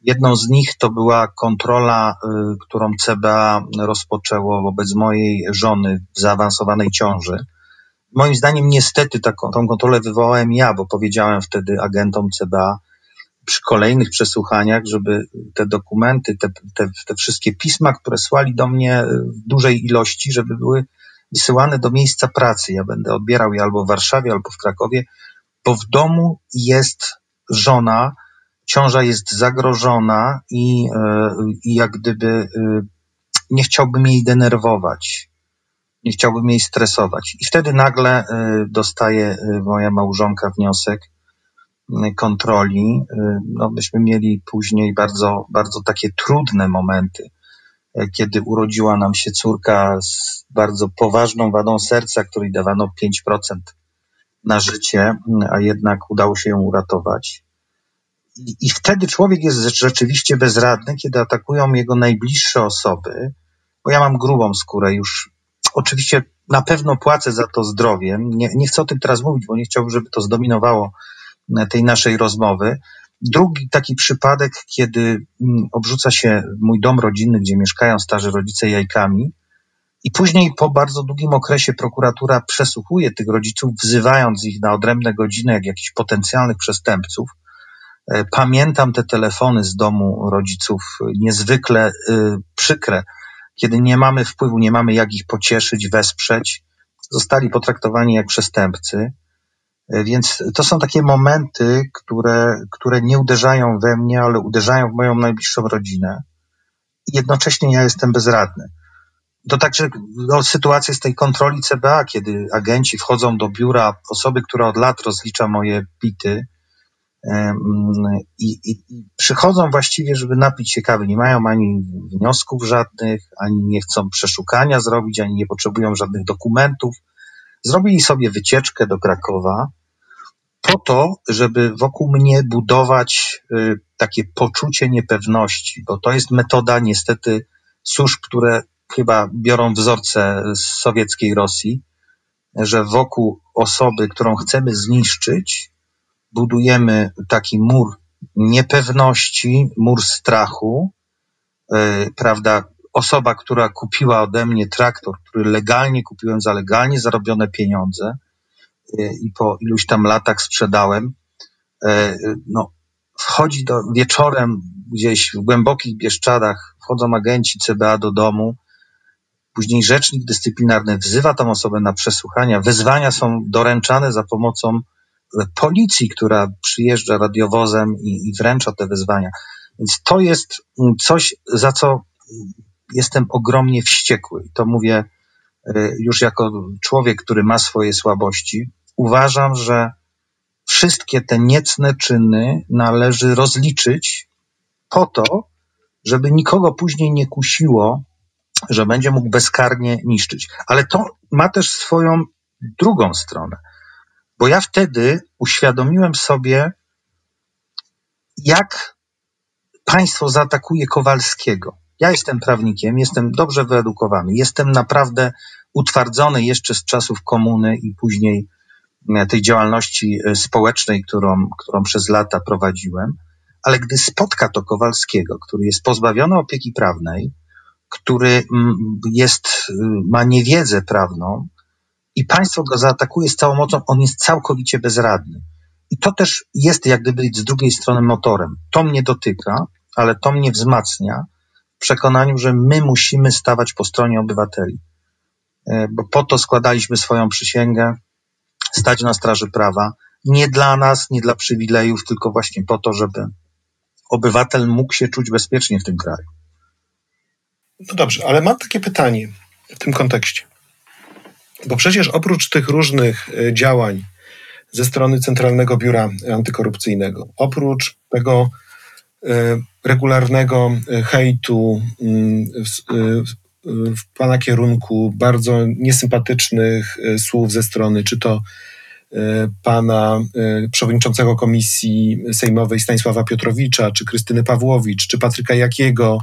Jedną z nich to była kontrola, y, którą CBA rozpoczęło wobec mojej żony w zaawansowanej ciąży. Moim zdaniem niestety taką, tą kontrolę wywołałem ja, bo powiedziałem wtedy agentom CBA przy kolejnych przesłuchaniach, żeby te dokumenty, te, te, te wszystkie pisma, które słali do mnie w dużej ilości, żeby były wysyłane do miejsca pracy. Ja będę odbierał je albo w Warszawie, albo w Krakowie, bo w domu jest żona, ciąża jest zagrożona i, e, i jak gdyby e, nie chciałbym jej denerwować, nie chciałbym jej stresować. I wtedy nagle e, dostaje moja małżonka wniosek kontroli. No, myśmy mieli później bardzo, bardzo takie trudne momenty, kiedy urodziła nam się córka z bardzo poważną wadą serca, której dawano 5% na życie, a jednak udało się ją uratować. I, wtedy człowiek jest rzeczywiście bezradny, kiedy atakują jego najbliższe osoby, bo ja mam grubą skórę już. Oczywiście na pewno płacę za to zdrowiem. Nie, nie chcę o tym teraz mówić, bo nie chciałbym, żeby to zdominowało e, tej naszej rozmowy. Drugi taki przypadek, kiedy mm, obrzuca się mój dom rodzinny, gdzie mieszkają starzy rodzice jajkami, i później po bardzo długim okresie prokuratura przesłuchuje tych rodziców, wzywając ich na odrębne godziny jak jakichś potencjalnych przestępców. E, pamiętam te telefony z domu rodziców niezwykle e, przykre, kiedy nie mamy wpływu, nie mamy jak ich pocieszyć, wesprzeć. Zostali potraktowani jak przestępcy. E, więc to są takie momenty, które, które nie uderzają we mnie, ale uderzają w moją najbliższą rodzinę. Jednocześnie ja jestem bezradny. To także no, sytuacja z tej kontroli CBA, kiedy agenci wchodzą do biura osoby, która od lat rozlicza moje bity, i, i, i, przychodzą właściwie, żeby napić się kawy. Nie mają ani wniosków żadnych, ani nie chcą przeszukania zrobić, ani nie potrzebują żadnych dokumentów. Zrobili sobie wycieczkę do Krakowa po to, żeby wokół mnie budować y, takie poczucie niepewności, bo to jest metoda niestety służb, które chyba biorą wzorce z sowieckiej Rosji, że wokół osoby, którą chcemy zniszczyć, budujemy taki mur niepewności, mur strachu, yy, prawda? Osoba, która kupiła ode mnie traktor, który legalnie kupiłem za legalnie zarobione pieniądze yy, i po iluś tam latach sprzedałem, yy, no, wchodzi do, wieczorem gdzieś w głębokich Bieszczadach, wchodzą agenci CBA do domu, później rzecznik dyscyplinarny wzywa tą osobę na przesłuchania, wezwania są doręczane za pomocą policji, która przyjeżdża radiowozem i, i wręcza te wezwania. Więc to jest coś, za co jestem ogromnie wściekły. To mówię y, już jako człowiek, który ma swoje słabości. Uważam, że wszystkie te niecne czyny należy rozliczyć po to, żeby nikogo później nie kusiło, że będzie mógł bezkarnie niszczyć. Ale to ma też swoją drugą stronę, bo ja wtedy uświadomiłem sobie, jak państwo zaatakuje Kowalskiego. Ja jestem prawnikiem, jestem dobrze wyedukowany, jestem naprawdę utwardzony jeszcze z czasów komuny i później e, tej działalności e, społecznej, którą, którą przez lata prowadziłem. Ale gdy spotka to Kowalskiego, który jest pozbawiony opieki prawnej, który mm, jest, y, ma niewiedzę prawną i państwo go zaatakuje z całą mocą, on jest całkowicie bezradny. I to też jest jak gdyby z drugiej strony motorem. To mnie dotyka, ale to mnie wzmacnia w przekonaniu, że my musimy stawać po stronie obywateli. E, bo po to składaliśmy swoją przysięgę, stać na straży prawa. Nie dla nas, nie dla przywilejów, tylko właśnie po to, żeby obywatel mógł się czuć bezpiecznie w tym kraju. No dobrze, ale mam takie pytanie w tym kontekście. Bo przecież oprócz tych różnych e, działań ze strony Centralnego Biura Antykorupcyjnego, oprócz tego e, regularnego e, hejtu mm, w pana kierunku, bardzo niesympatycznych słów ze strony, czy to pana przewodniczącego Komisji Sejmowej Stanisława Piotrowicza, czy Krystyny Pawłowicz, czy Patryka Jakiego,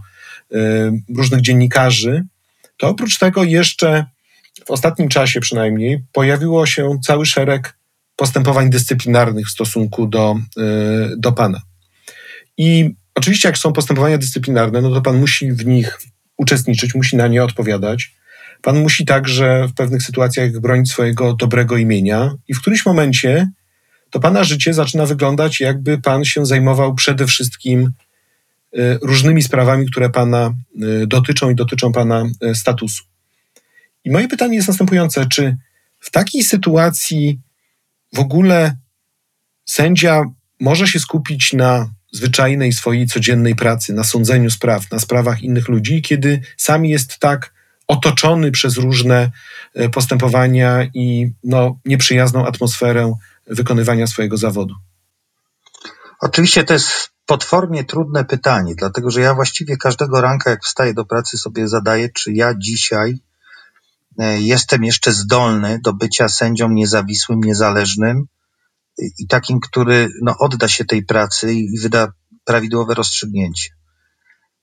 różnych dziennikarzy, to oprócz tego jeszcze w ostatnim czasie przynajmniej pojawiło się cały szereg postępowań dyscyplinarnych w stosunku do, do pana. I oczywiście, jak są postępowania dyscyplinarne, no to pan musi w nich uczestniczyć, musi na nie odpowiadać. Pan musi także w pewnych sytuacjach bronić swojego dobrego imienia, i w którymś momencie to pana życie zaczyna wyglądać, jakby pan się zajmował przede wszystkim Y, różnymi sprawami, które Pana y, dotyczą i dotyczą Pana y, statusu. I moje pytanie jest następujące: czy w takiej sytuacji w ogóle sędzia może się skupić na zwyczajnej swojej codziennej pracy, na sądzeniu spraw, na sprawach innych ludzi, kiedy sam jest tak otoczony przez różne postępowania i no, nieprzyjazną atmosferę wykonywania swojego zawodu? Oczywiście to jest potwornie trudne pytanie, dlatego że ja właściwie każdego ranka, jak wstaję do pracy, sobie zadaję, czy ja dzisiaj e, jestem jeszcze zdolny do bycia sędzią niezawisłym, niezależnym i takim, który no, odda się tej pracy i wyda prawidłowe rozstrzygnięcie.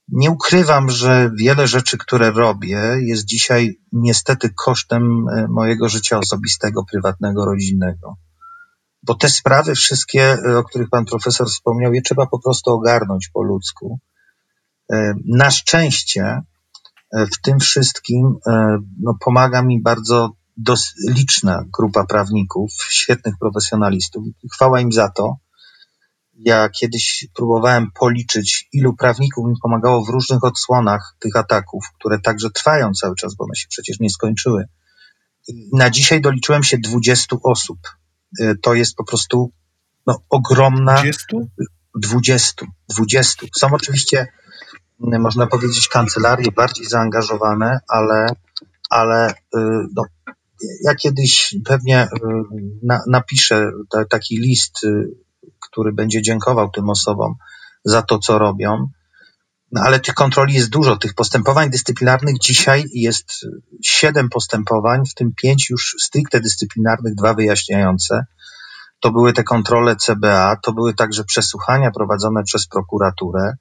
Nie ukrywam, że wiele rzeczy, które robię, jest dzisiaj niestety kosztem e, mojego życia osobistego, prywatnego, rodzinnego bo te sprawy wszystkie, e, o których pan profesor wspomniał, je trzeba po prostu ogarnąć po ludzku. E, na szczęście e, w tym wszystkim no, pomaga mi bardzo dos- liczna grupa prawników, świetnych profesjonalistów. Chwała im za to. Ja kiedyś próbowałem policzyć, ilu prawników mi pomagało w różnych odsłonach tych ataków, które także trwają cały czas, bo one się przecież nie skończyły. Na dzisiaj doliczyłem się 20 osób Y, to jest po prostu no, ogromna. 20? 20, 20. Są oczywiście, można powiedzieć, kancelarie bardziej zaangażowane, ale, ale y, no, ja kiedyś pewnie na, napiszę ta, taki list, który będzie dziękował tym osobom za to, co robią. No ale tych kontroli jest dużo. Tych postępowań dyscyplinarnych dzisiaj jest siedem postępowań, w tym pięć już stricte dyscyplinarnych, dwa wyjaśniające. To były te kontrole CBA, to były także przesłuchania prowadzone przez prokuraturę.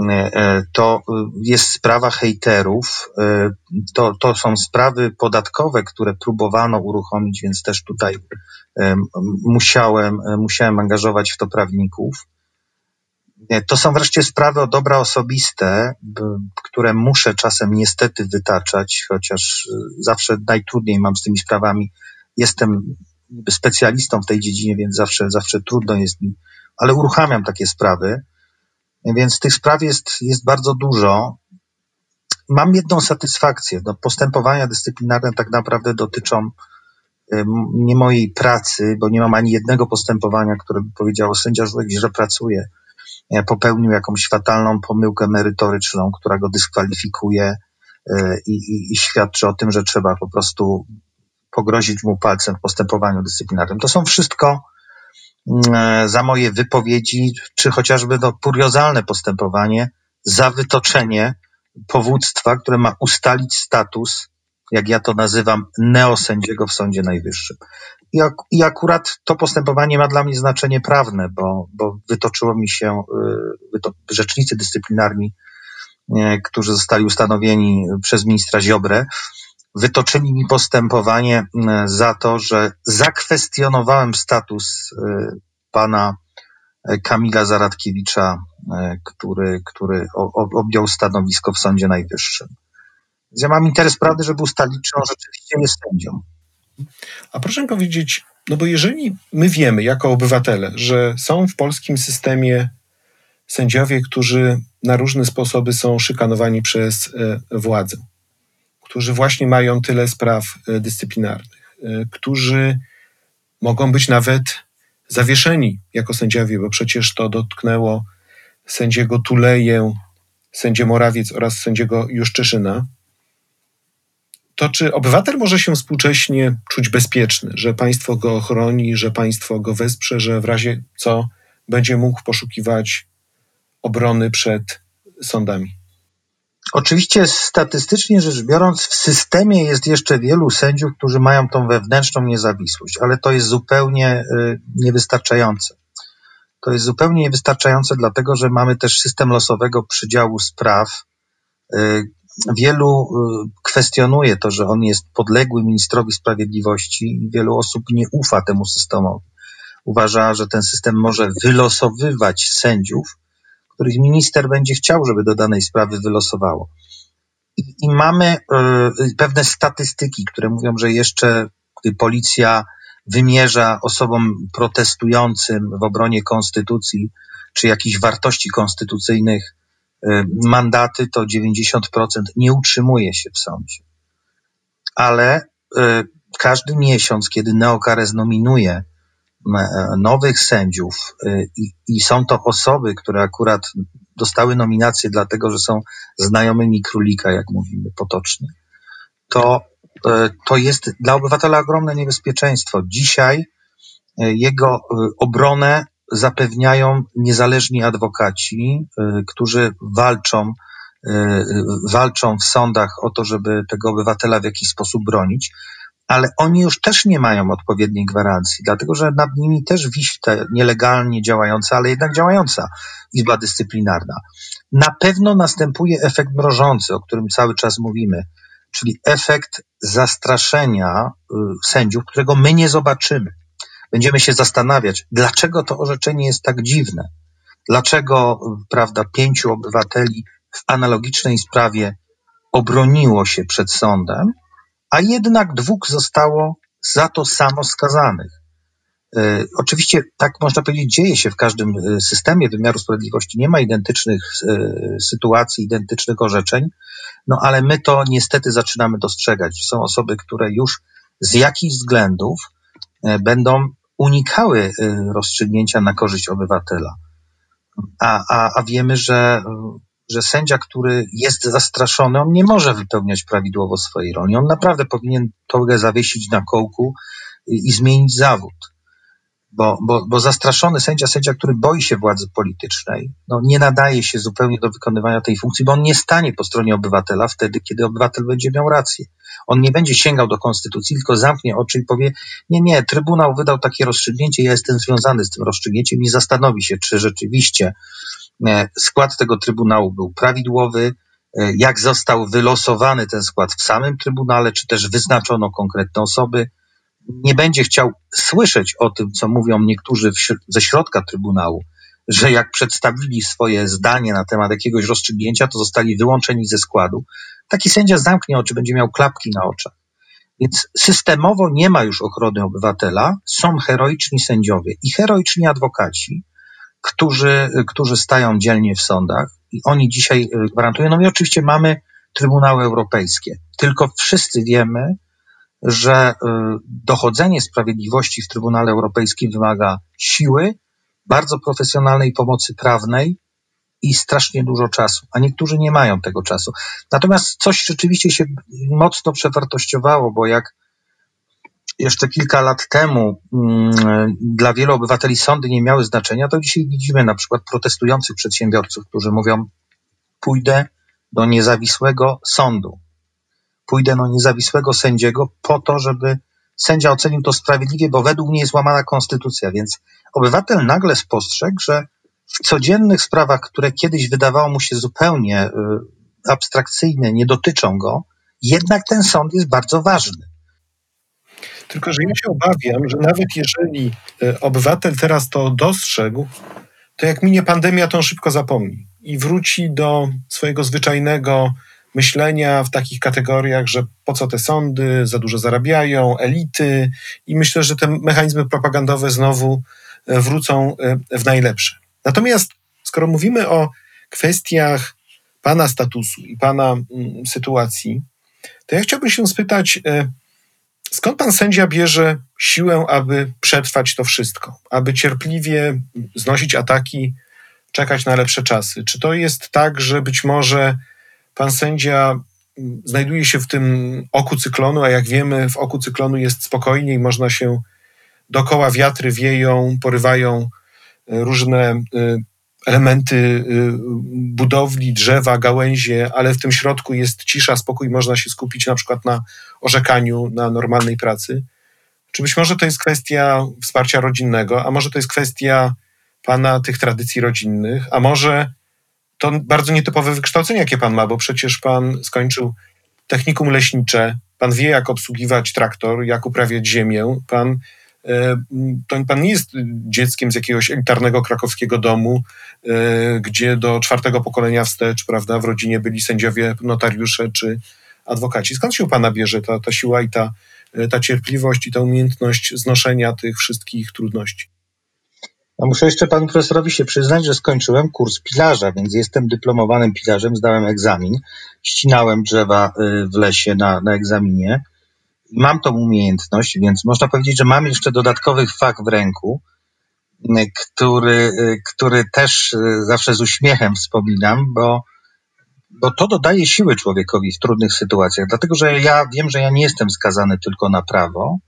E, to jest sprawa hejterów, e, to, to są sprawy podatkowe, które próbowano uruchomić, więc też tutaj e, musiałem, musiałem angażować w to prawników. To są wreszcie sprawy o dobra osobiste, które muszę czasem niestety wytaczać, chociaż zawsze najtrudniej mam z tymi sprawami. Jestem specjalistą w tej dziedzinie, więc zawsze, zawsze trudno jest mi, ale uruchamiam takie sprawy. Więc tych spraw jest, jest bardzo dużo. Mam jedną satysfakcję. No, postępowania dyscyplinarne tak naprawdę dotyczą nie mojej pracy, bo nie mam ani jednego postępowania, które by powiedziało, sędzia Żółek źle pracuje popełnił jakąś fatalną pomyłkę merytoryczną, która go dyskwalifikuje i, i, i świadczy o tym, że trzeba po prostu pogrozić mu palcem w postępowaniu dyscyplinarnym. To są wszystko za moje wypowiedzi, czy chociażby no, kuriozalne postępowanie za wytoczenie powództwa, które ma ustalić status, jak ja to nazywam, neosędziego w Sądzie Najwyższym. I, ak I, akurat to postępowanie ma dla mnie znaczenie prawne, bo, bo wytoczyło mi się, y, wyto rzecznicy dyscyplinarni, y, którzy zostali ustanowieni przez ministra Ziobrę, wytoczyli mi postępowanie y, za to, że zakwestionowałem status pana Kamila Zaradkiewicza, który, który objął stanowisko w Sądzie Najwyższym. Ja mam interes prawdy, żeby ustalić, czy on rzeczywiście jest sędzią. A proszę powiedzieć, no bo jeżeli my wiemy jako obywatele, że są w polskim systemie sędziowie, którzy na różne sposoby są szykanowani przez e, władzę, którzy właśnie mają tyle spraw e, dyscyplinarnych, e, którzy mogą być nawet zawieszeni jako sędziowie, bo przecież to dotknęło sędziego Tuleję, sędzie Morawiec oraz sędziego Juszczyszyna, to czy obywatel może się współcześnie czuć bezpieczny, że państwo go ochroni, że państwo go wesprze, że w razie co będzie mógł poszukiwać obrony przed sądami? Oczywiście statystycznie rzecz biorąc, w systemie jest jeszcze wielu sędziów, którzy mają tą wewnętrzną niezawisłość, ale to jest zupełnie y, niewystarczające. To jest zupełnie niewystarczające, dlatego że mamy też system losowego przydziału spraw, y, wielu y, kwestionuje to, że on jest podległy ministrowi sprawiedliwości i wielu osób nie ufa temu systemowi. Uważa, że ten system może wylosowywać sędziów, których minister będzie chciał, żeby do danej sprawy wylosowało. I, i mamy y, pewne statystyki, które mówią, że jeszcze gdy policja wymierza osobom protestującym w obronie konstytucji czy jakichś wartości konstytucyjnych Y, mandaty, to 90% nie utrzymuje się w sądzie. Ale y, każdy miesiąc, kiedy Neokares nominuje nowych sędziów y, i, i, są to osoby, które akurat dostały nominację dlatego, że są znajomymi królika, jak mówimy potocznie, to, to jest dla obywatela ogromne niebezpieczeństwo. Dzisiaj jego obronę zapewniają niezależni adwokaci, którzy walczą, walczą w sądach o to, żeby tego obywatela w jakiś sposób bronić, ale oni już też nie mają odpowiedniej gwarancji, dlatego że nad nimi też wisi ta nielegalnie działająca, ale jednak działająca Izba Dyscyplinarna. Na pewno następuje efekt mrożący, o którym cały czas mówimy, czyli efekt zastraszenia y, sędziów, którego my nie zobaczymy będziemy się zastanawiać, dlaczego to orzeczenie jest tak dziwne. Dlaczego, prawda, pięciu obywateli w analogicznej sprawie obroniło się przed sądem, a jednak dwóch zostało za to samo skazanych. E, oczywiście, tak można powiedzieć, dzieje się w każdym e, systemie wymiaru sprawiedliwości. Nie ma identycznych e, sytuacji, identycznych orzeczeń, no ale my to niestety zaczynamy dostrzegać. Są osoby, które już z jakichś względów będą unikały rozstrzygnięcia na korzyść obywatela. A, a, a wiemy, że, że sędzia, który jest zastraszony, on nie może wypełniać prawidłowo swojej roli. On naprawdę powinien togę zawiesić na kołku i, i zmienić zawód bo, bo, bo zastraszony sędzia, sędzia, który boi się władzy politycznej, no, nie nadaje się zupełnie do wykonywania tej funkcji, bo on nie stanie po stronie obywatela wtedy, kiedy obywatel będzie miał rację. On nie będzie sięgał do konstytucji, tylko zamknie oczy i powie: Nie, nie, Trybunał wydał takie rozstrzygnięcie, ja jestem związany z tym rozstrzygnięciem i zastanowi się, czy rzeczywiście skład tego Trybunału był prawidłowy, e, jak został wylosowany ten skład w samym Trybunale, czy też wyznaczono konkretne osoby nie będzie chciał słyszeć o tym, co mówią niektórzy ze środka Trybunału, że jak przedstawili swoje zdanie na temat jakiegoś rozstrzygnięcia, to zostali wyłączeni ze składu. Taki sędzia zamknie oczy, będzie miał klapki na oczach. Więc systemowo nie ma już ochrony obywatela, są heroiczni sędziowie i heroiczni adwokaci, którzy, którzy stają dzielnie w sądach i oni dzisiaj y, gwarantują. No i oczywiście mamy Trybunały Europejskie. Tylko wszyscy wiemy, że y, dochodzenie sprawiedliwości w Trybunale Europejskim wymaga siły bardzo profesjonalnej pomocy prawnej i strasznie dużo czasu, a niektórzy nie mają tego czasu. Natomiast coś rzeczywiście się mocno przewartościowało, bo jak jeszcze kilka lat temu mm, dla wielu obywateli sądy nie miały znaczenia, to dzisiaj widzimy na przykład protestujących przedsiębiorców, którzy mówią: Pójdę do niezawisłego sądu, pójdę do niezawisłego sędziego po to, żeby sędzia ocenił to sprawiedliwie, bo według mnie jest łamana konstytucja. Więc obywatel nagle spostrzegł, że w codziennych sprawach, które kiedyś wydawało mu się zupełnie y, abstrakcyjne, nie dotyczą go, jednak ten sąd jest bardzo ważny. Tylko, że ja się obawiam, że nawet jeżeli y, obywatel teraz to dostrzegł, to jak minie pandemia, to on szybko zapomni i wróci do swojego zwyczajnego myślenia w takich kategoriach, że po co te sądy, za dużo zarabiają, elity i myślę, że te mechanizmy propagandowe znowu y, wrócą w najlepsze. Natomiast skoro mówimy o kwestiach Pana statusu i Pana mm, sytuacji, to ja chciałbym się spytać, e, skąd Pan sędzia bierze siłę, aby przetrwać to wszystko, aby cierpliwie znosić ataki, czekać na lepsze czasy? Czy to jest tak, że być może Pan sędzia mm, znajduje się w tym oku cyklonu, a jak wiemy, w oku cyklonu jest spokojniej, można się dokoła wiatry wieją, porywają różne y, elementy y, budowli, drzewa, gałęzie, ale w tym środku jest cisza, spokój, można się skupić na przykład na orzekaniu, na normalnej pracy. Czy być może to jest kwestia wsparcia rodzinnego, a może to jest kwestia pana tych tradycji rodzinnych, a może to bardzo nietypowe wykształcenie, jakie pan ma, bo przecież pan skończył technikum leśnicze, pan wie, jak obsługiwać traktor, jak uprawiać ziemię, pan pan nie jest dzieckiem z jakiegoś elitarnego krakowskiego domu, e, gdzie do czwartego pokolenia wstecz, prawda, w rodzinie byli sędziowie, notariusze czy adwokaci. Skąd się u pana bierze ta, ta siła i ta, e, ta cierpliwość i ta umiejętność znoszenia tych wszystkich trudności? A muszę jeszcze panu profesorowi się przyznać, że skończyłem kurs pilarza, więc jestem dyplomowanym pilarzem, zdałem egzamin, ścinałem drzewa w lesie na, na egzaminie mam tą umiejętność, więc można powiedzieć, że mam jeszcze dodatkowy fach w ręku, który, który też e, zawsze z uśmiechem wspominam, bo, bo to dodaje siły człowiekowi w trudnych sytuacjach. Dlatego, że ja wiem, że ja nie jestem skazany tylko na prawo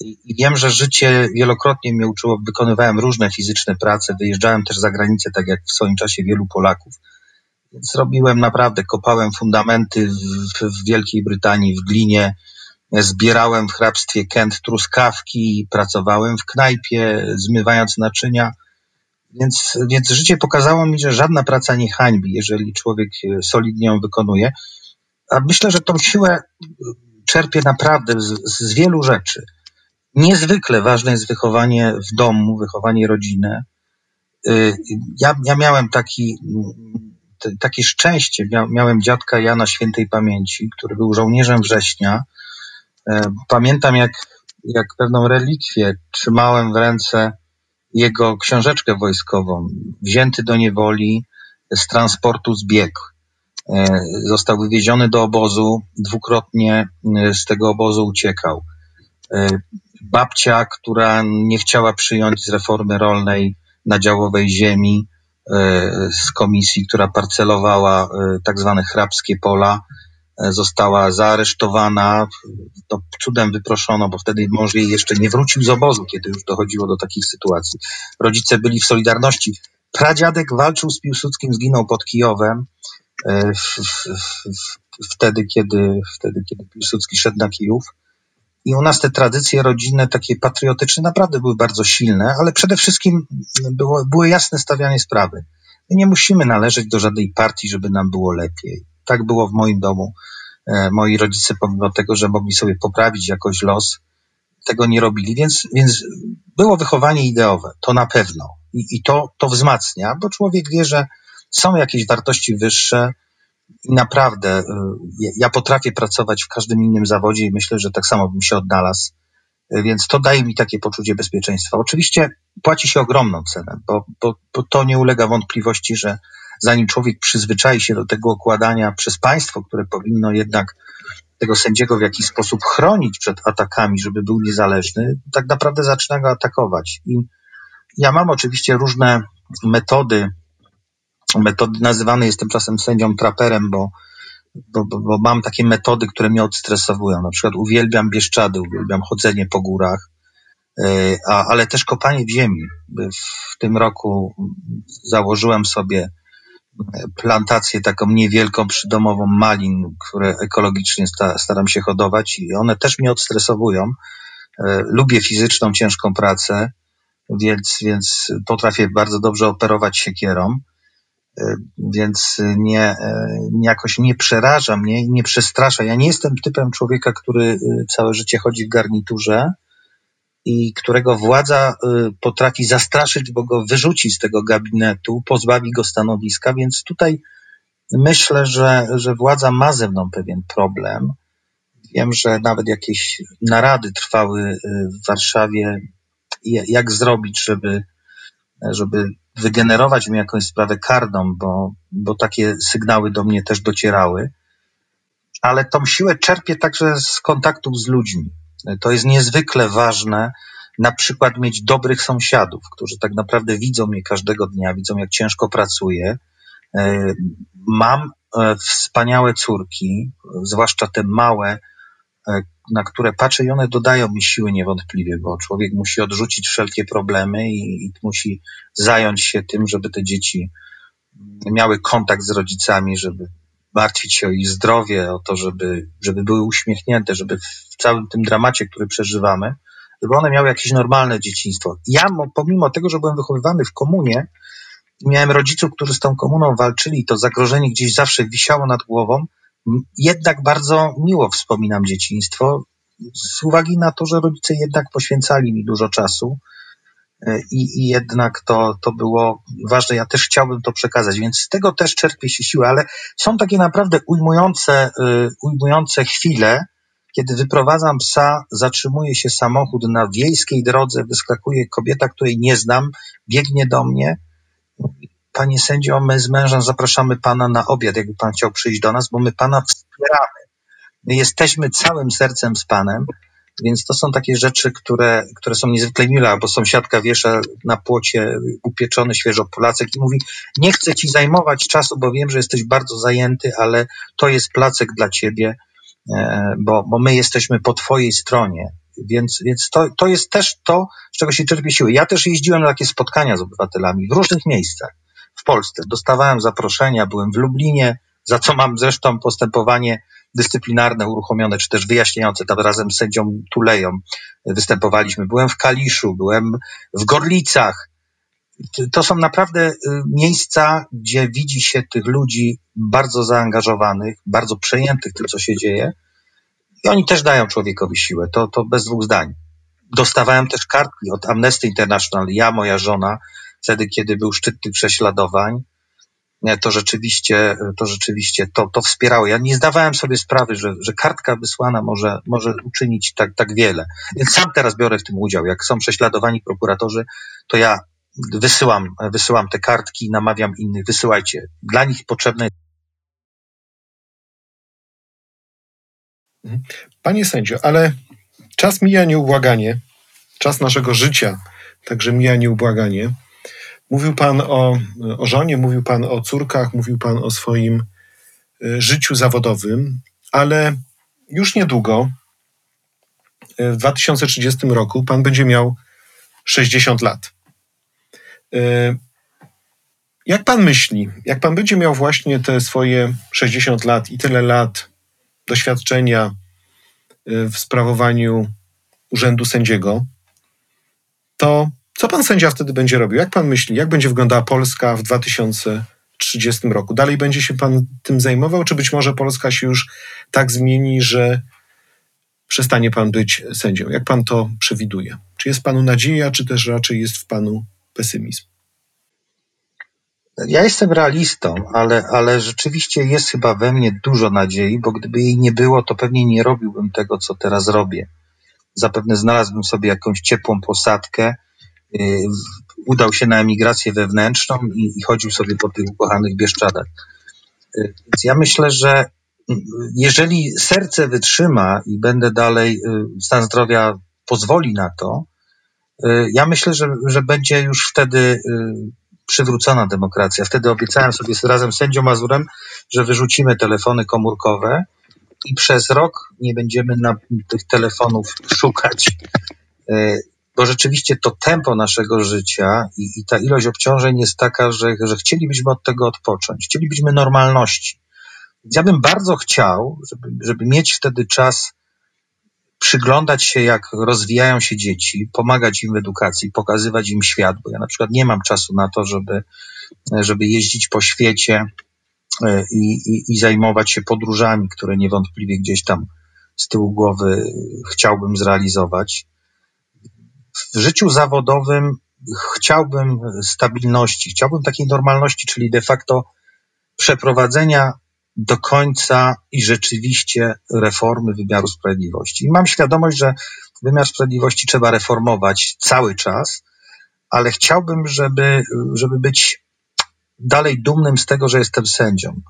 i wiem, że życie wielokrotnie mnie uczyło, wykonywałem różne fizyczne prace, wyjeżdżałem też za granicę, tak jak w swoim czasie wielu Polaków. Więc robiłem naprawdę, kopałem fundamenty w, w Wielkiej Brytanii, w glinie, Zbierałem w hrabstwie Kent truskawki, pracowałem w knajpie, zmywając naczynia. Więc, więc życie pokazało mi, że żadna praca nie hańbi, jeżeli człowiek e, solidnie ją wykonuje. A myślę, że tą siłę e, czerpie naprawdę z, z wielu rzeczy. Niezwykle ważne jest wychowanie w domu, wychowanie rodziny. E, ja, ja miałem taki, takie szczęście. Miałem dziadka Jana Świętej Pamięci, który był żołnierzem września pamiętam, jak, jak pewną relikwię trzymałem w ręce jego książeczkę wojskową, wzięty do niewoli z transportu zbiegł. E, został wywieziony do obozu, dwukrotnie e, z tego obozu uciekał. Babcia, która nie chciała przyjąć z reformy rolnej na działowej ziemi, z komisji, która parcelowała tak zwane hrabskie pola, została zaaresztowana, to cudem wyproszono, bo wtedy mąż jej jeszcze nie wrócił z obozu, kiedy już dochodziło do takich sytuacji. Rodzice byli w Solidarności. Pradziadek walczył z Piłsudskim, zginął pod Kijowem e, wtedy, kiedy, wtedy, kiedy Piłsudski szedł na Kijów. I u nas te tradycje rodzinne, takie patriotyczne, naprawdę były bardzo silne, ale przede wszystkim było, było jasne stawianie sprawy. My nie musimy należeć do żadnej partii, żeby nam było lepiej tak było w moim domu. E, moi rodzice, pomimo tego, że mogli sobie poprawić jakoś los, tego nie robili, więc, więc było wychowanie ideowe, to na pewno. I, i to, to wzmacnia, bo człowiek wie, że są jakieś wartości wyższe i naprawdę e, ja potrafię pracować w każdym innym zawodzie i myślę, że tak samo bym się odnalazł. E, więc to daje mi takie poczucie bezpieczeństwa. Oczywiście płaci się ogromną cenę, bo, bo, bo to nie ulega wątpliwości, że zanim człowiek przyzwyczai się do tego okładania przez państwo, które powinno jednak tego sędziego w jakiś sposób chronić przed atakami, żeby był niezależny, tak naprawdę zaczyna go atakować. I, ja mam oczywiście różne metody. Metody nazywany jestem czasem sędzią traperem, bo, bo, bo, bo mam takie metody, które mnie odstresowują. Na przykład uwielbiam bieszczady, uwielbiam chodzenie po górach, e, a, ale też kopanie w ziemi. W tym roku założyłem sobie plantację taką niewielką przydomową malin, które ekologicznie staram się hodować i one też mnie odstresowują. E, lubię fizyczną, ciężką pracę, więc, więc potrafię bardzo dobrze operować siekierą, e, więc nie, e, jakoś nie przeraża mnie i nie przestrasza. Ja nie jestem typem człowieka, który całe życie chodzi w garniturze, i którego władza y, potrafi zastraszyć, bo go wyrzuci z tego gabinetu, pozbawi go stanowiska, więc tutaj myślę, że, że władza ma ze mną pewien problem. Wiem, że nawet jakieś narady trwały y, w Warszawie, jak zrobić, żeby, żeby wygenerować mi jakąś sprawę karną, bo, bo takie sygnały do mnie też docierały. Ale tą siłę czerpię także z kontaktów z ludźmi. To jest niezwykle ważne, na przykład mieć dobrych sąsiadów, którzy tak naprawdę widzą mnie każdego dnia, widzą jak ciężko pracuję. E, mam e, wspaniałe córki, zwłaszcza te małe, e, na które patrzę i one dodają mi siły niewątpliwie, bo człowiek musi odrzucić wszelkie problemy i, i musi zająć się tym, żeby te dzieci miały kontakt z rodzicami, żeby martwić się o ich zdrowie, o to, żeby, żeby były uśmiechnięte, żeby w całym tym dramacie, który przeżywamy, żeby one miały jakieś normalne dzieciństwo. Ja, pomimo tego, że byłem wychowywany w komunie, miałem rodziców, którzy z tą komuną walczyli, to zagrożenie gdzieś zawsze wisiało nad głową, jednak bardzo miło wspominam dzieciństwo, z uwagi na to, że rodzice jednak poświęcali mi dużo czasu, i, i jednak to, to było ważne. Ja też chciałbym to przekazać, więc z tego też czerpię się siłę, ale są takie naprawdę ujmujące, e, ujmujące chwile, kiedy wyprowadzam psa, zatrzymuje się samochód na wiejskiej drodze, wyskakuje kobieta, której nie znam, biegnie do mnie. Panie sędzio, my z mężem zapraszamy pana na obiad, jakby pan chciał przyjść do nas, bo my pana wspieramy. My jesteśmy całym sercem z panem. Więc to są takie rzeczy, które, które są niezwykle mile, bo sąsiadka wiesza na płocie upieczony świeżo placek i mówi, nie chcę ci zajmować czasu, bo wiem, że jesteś bardzo zajęty, ale to jest placek dla ciebie, e, bo, bo my jesteśmy po twojej stronie. Więc, więc to, to jest też to, z czego się czerpie siły. Ja też jeździłem na takie spotkania z obywatelami w różnych miejscach w Polsce. Dostawałem zaproszenia, byłem w Lublinie, za co mam zresztą postępowanie dyscyplinarne uruchomione, czy też wyjaśniające, tam razem z sędzią Tuleją występowaliśmy. Byłem w Kaliszu, byłem w Gorlicach. To są naprawdę y, miejsca, gdzie widzi się tych ludzi bardzo zaangażowanych, bardzo przejętych tym, co się dzieje. I oni też dają człowiekowi siłę, to, to bez dwóch zdań. Dostawałem też kartki od Amnesty International, ja, moja żona, wtedy, kiedy był szczyt tych prześladowań to rzeczywiście, to rzeczywiście to, to wspierało. Ja nie zdawałem sobie sprawy, że, że kartka wysłana może, może uczynić tak, tak wiele. Więc sam teraz biorę w tym udział. Jak są prześladowani prokuratorzy, to ja wysyłam, wysyłam te kartki, namawiam innych, wysyłajcie. Dla nich potrzebne jest. Panie sędzio, ale czas mija nieubłaganie, czas naszego życia także mija nieubłaganie. Mówił Pan o, o żonie, mówił Pan o córkach, mówił Pan o swoim e, życiu zawodowym, ale już niedługo, e, w 2030 roku, Pan będzie miał 60 lat. E, jak Pan myśli, jak Pan będzie miał właśnie te swoje 60 lat i tyle lat doświadczenia w sprawowaniu urzędu sędziego, to co pan sędzia wtedy będzie robił? Jak pan myśli, jak będzie wyglądała Polska w 2030 roku? Dalej będzie się pan tym zajmował, czy być może Polska się już tak zmieni, że przestanie pan być sędzią? Jak pan to przewiduje? Czy jest panu nadzieja, czy też raczej jest w panu pesymizm? Ja jestem realistą, ale, ale rzeczywiście jest chyba we mnie dużo nadziei, bo gdyby jej nie było, to pewnie nie robiłbym tego, co teraz robię. Zapewne znalazłbym sobie jakąś ciepłą posadkę, udał się na emigrację wewnętrzną i, i chodził sobie po tych ukochanych Bieszczadach. Y, więc ja myślę, że y, jeżeli serce wytrzyma i będę dalej, stan zdrowia pozwoli na to, Ja myślę, że, że będzie już wtedy przywrócona demokracja. Wtedy obiecałem sobie razem z sędzią Mazurem, że wyrzucimy telefony komórkowe i przez rok nie będziemy na tych telefonów szukać. Bo rzeczywiście to tempo naszego życia i, i ta ilość obciążeń jest taka, że, że chcielibyśmy od tego odpocząć. Chcielibyśmy normalności. Ja bym bardzo chciał, żeby, żeby mieć wtedy czas przyglądać się, jak rozwijają się dzieci, pomagać im w edukacji, pokazywać im świat, bo ja na przykład nie mam czasu na to, żeby, żeby jeździć po świecie e, i, i, i zajmować się podróżami, które niewątpliwie gdzieś tam z tyłu głowy chciałbym zrealizować. W życiu zawodowym chciałbym stabilności, chciałbym takiej normalności, czyli de facto przeprowadzenia do końca i rzeczywiście reformy wymiaru sprawiedliwości. I mam świadomość, że wymiar sprawiedliwości trzeba reformować cały czas, ale chciałbym, żeby, żeby być dalej dumnym z tego, że jestem sędzią.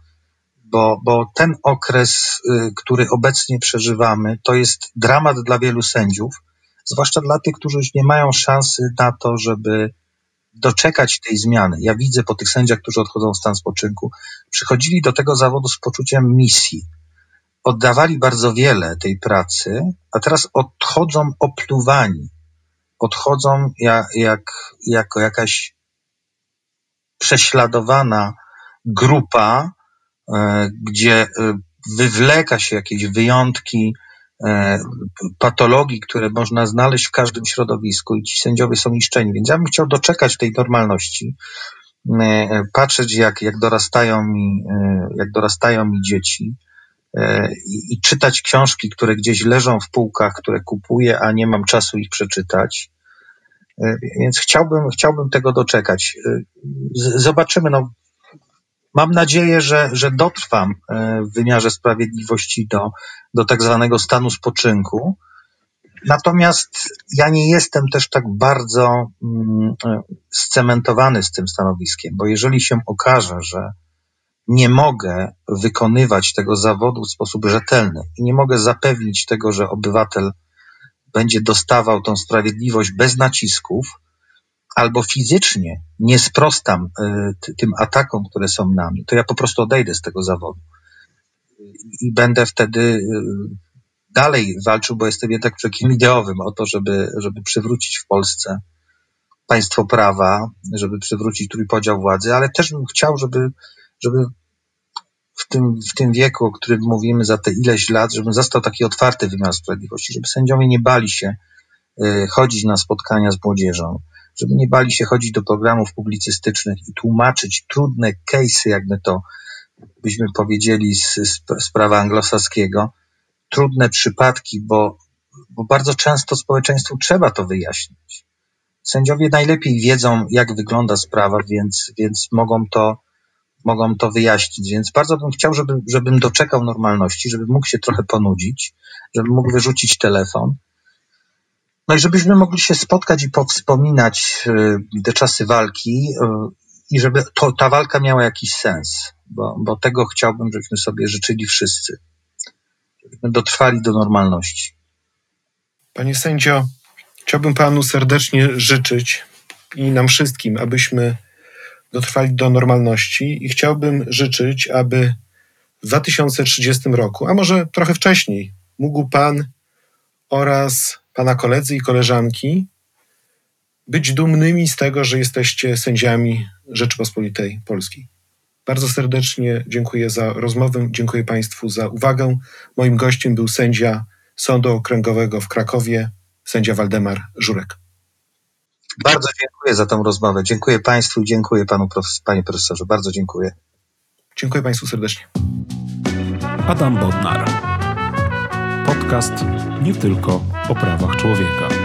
Bo, bo ten okres, y, który obecnie przeżywamy, to jest dramat dla wielu sędziów, zwłaszcza dla tych, którzy już nie mają szansy na to, żeby doczekać tej zmiany. Ja widzę po tych sędziach, którzy odchodzą w stan spoczynku, przychodzili do tego zawodu z poczuciem misji. Oddawali bardzo wiele tej pracy, a teraz odchodzą opluwani. Odchodzą jak, jak, jako jakaś prześladowana grupa, e, gdzie e, wywleka się jakieś wyjątki, patologii, które można znaleźć w każdym środowisku i ci sędziowie są niszczeni. Więc ja bym chciał doczekać tej normalności, e, patrzeć jak, jak dorastają mi, e, jak dorastają mi dzieci i, i czytać książki, które gdzieś leżą w półkach, które kupuję, a nie mam czasu ich przeczytać. Więc chciałbym, chciałbym tego doczekać. Zobaczymy, no, Mam nadzieję, że, że dotrwam e, w wymiarze sprawiedliwości do, do tak zwanego stanu spoczynku. Natomiast ja nie jestem też tak bardzo mm, e, scementowany z tym stanowiskiem, bo jeżeli się okaże, że nie mogę wykonywać tego zawodu w sposób rzetelny i nie mogę zapewnić tego, że obywatel będzie dostawał tą sprawiedliwość bez nacisków, albo fizycznie nie sprostam y, tym atakom, które są nami, to ja po prostu odejdę z tego zawodu. I będę wtedy y, dalej walczył, bo jestem jednak człowiekiem ideowym o to, żeby, żeby przywrócić w Polsce państwo prawa, żeby przywrócić trójpodział władzy, ale też bym chciał, żeby, żeby w tym, w tym wieku, o którym mówimy, za te ileś lat, żeby został taki otwarty wymiar sprawiedliwości, żeby sędziowie nie bali się y, chodzić na spotkania z młodzieżą, żeby nie bali się chodzić do programów publicystycznych i tłumaczyć trudne case'y, jakby to byśmy powiedzieli z, z, z prawa anglosaskiego, trudne przypadki, bo, bo bardzo często społeczeństwu trzeba to wyjaśnić. Sędziowie najlepiej wiedzą, jak wygląda sprawa, więc, więc mogą, to, mogą to wyjaśnić. Więc bardzo bym chciał, żeby, żebym doczekał normalności, żebym mógł się trochę ponudzić, żebym mógł wyrzucić telefon, no i żebyśmy mogli się spotkać i powspominać y, te czasy walki y, i żeby to, ta walka miała jakiś sens, bo, bo tego chciałbym, żebyśmy sobie życzyli wszyscy. Żebyśmy dotrwali do normalności. Panie sędzio, chciałbym panu serdecznie życzyć i nam wszystkim, abyśmy dotrwali do normalności i chciałbym życzyć, aby w 2030 roku, a może trochę wcześniej, mógł pan oraz Pana koledzy i koleżanki być dumnymi z tego, że jesteście sędziami Rzeczypospolitej Polskiej. Bardzo serdecznie dziękuję za rozmowę, dziękuję Państwu za uwagę. Moim gościem był sędzia Sądu Okręgowego w Krakowie, sędzia Waldemar Żurek. Bardzo dziękuję za tę rozmowę. Dziękuję Państwu i dziękuję Panu, Panie Profesorze. Bardzo dziękuję. Dziękuję Państwu serdecznie. Adam Bodnar. Podcast nie tylko o prawach człowieka.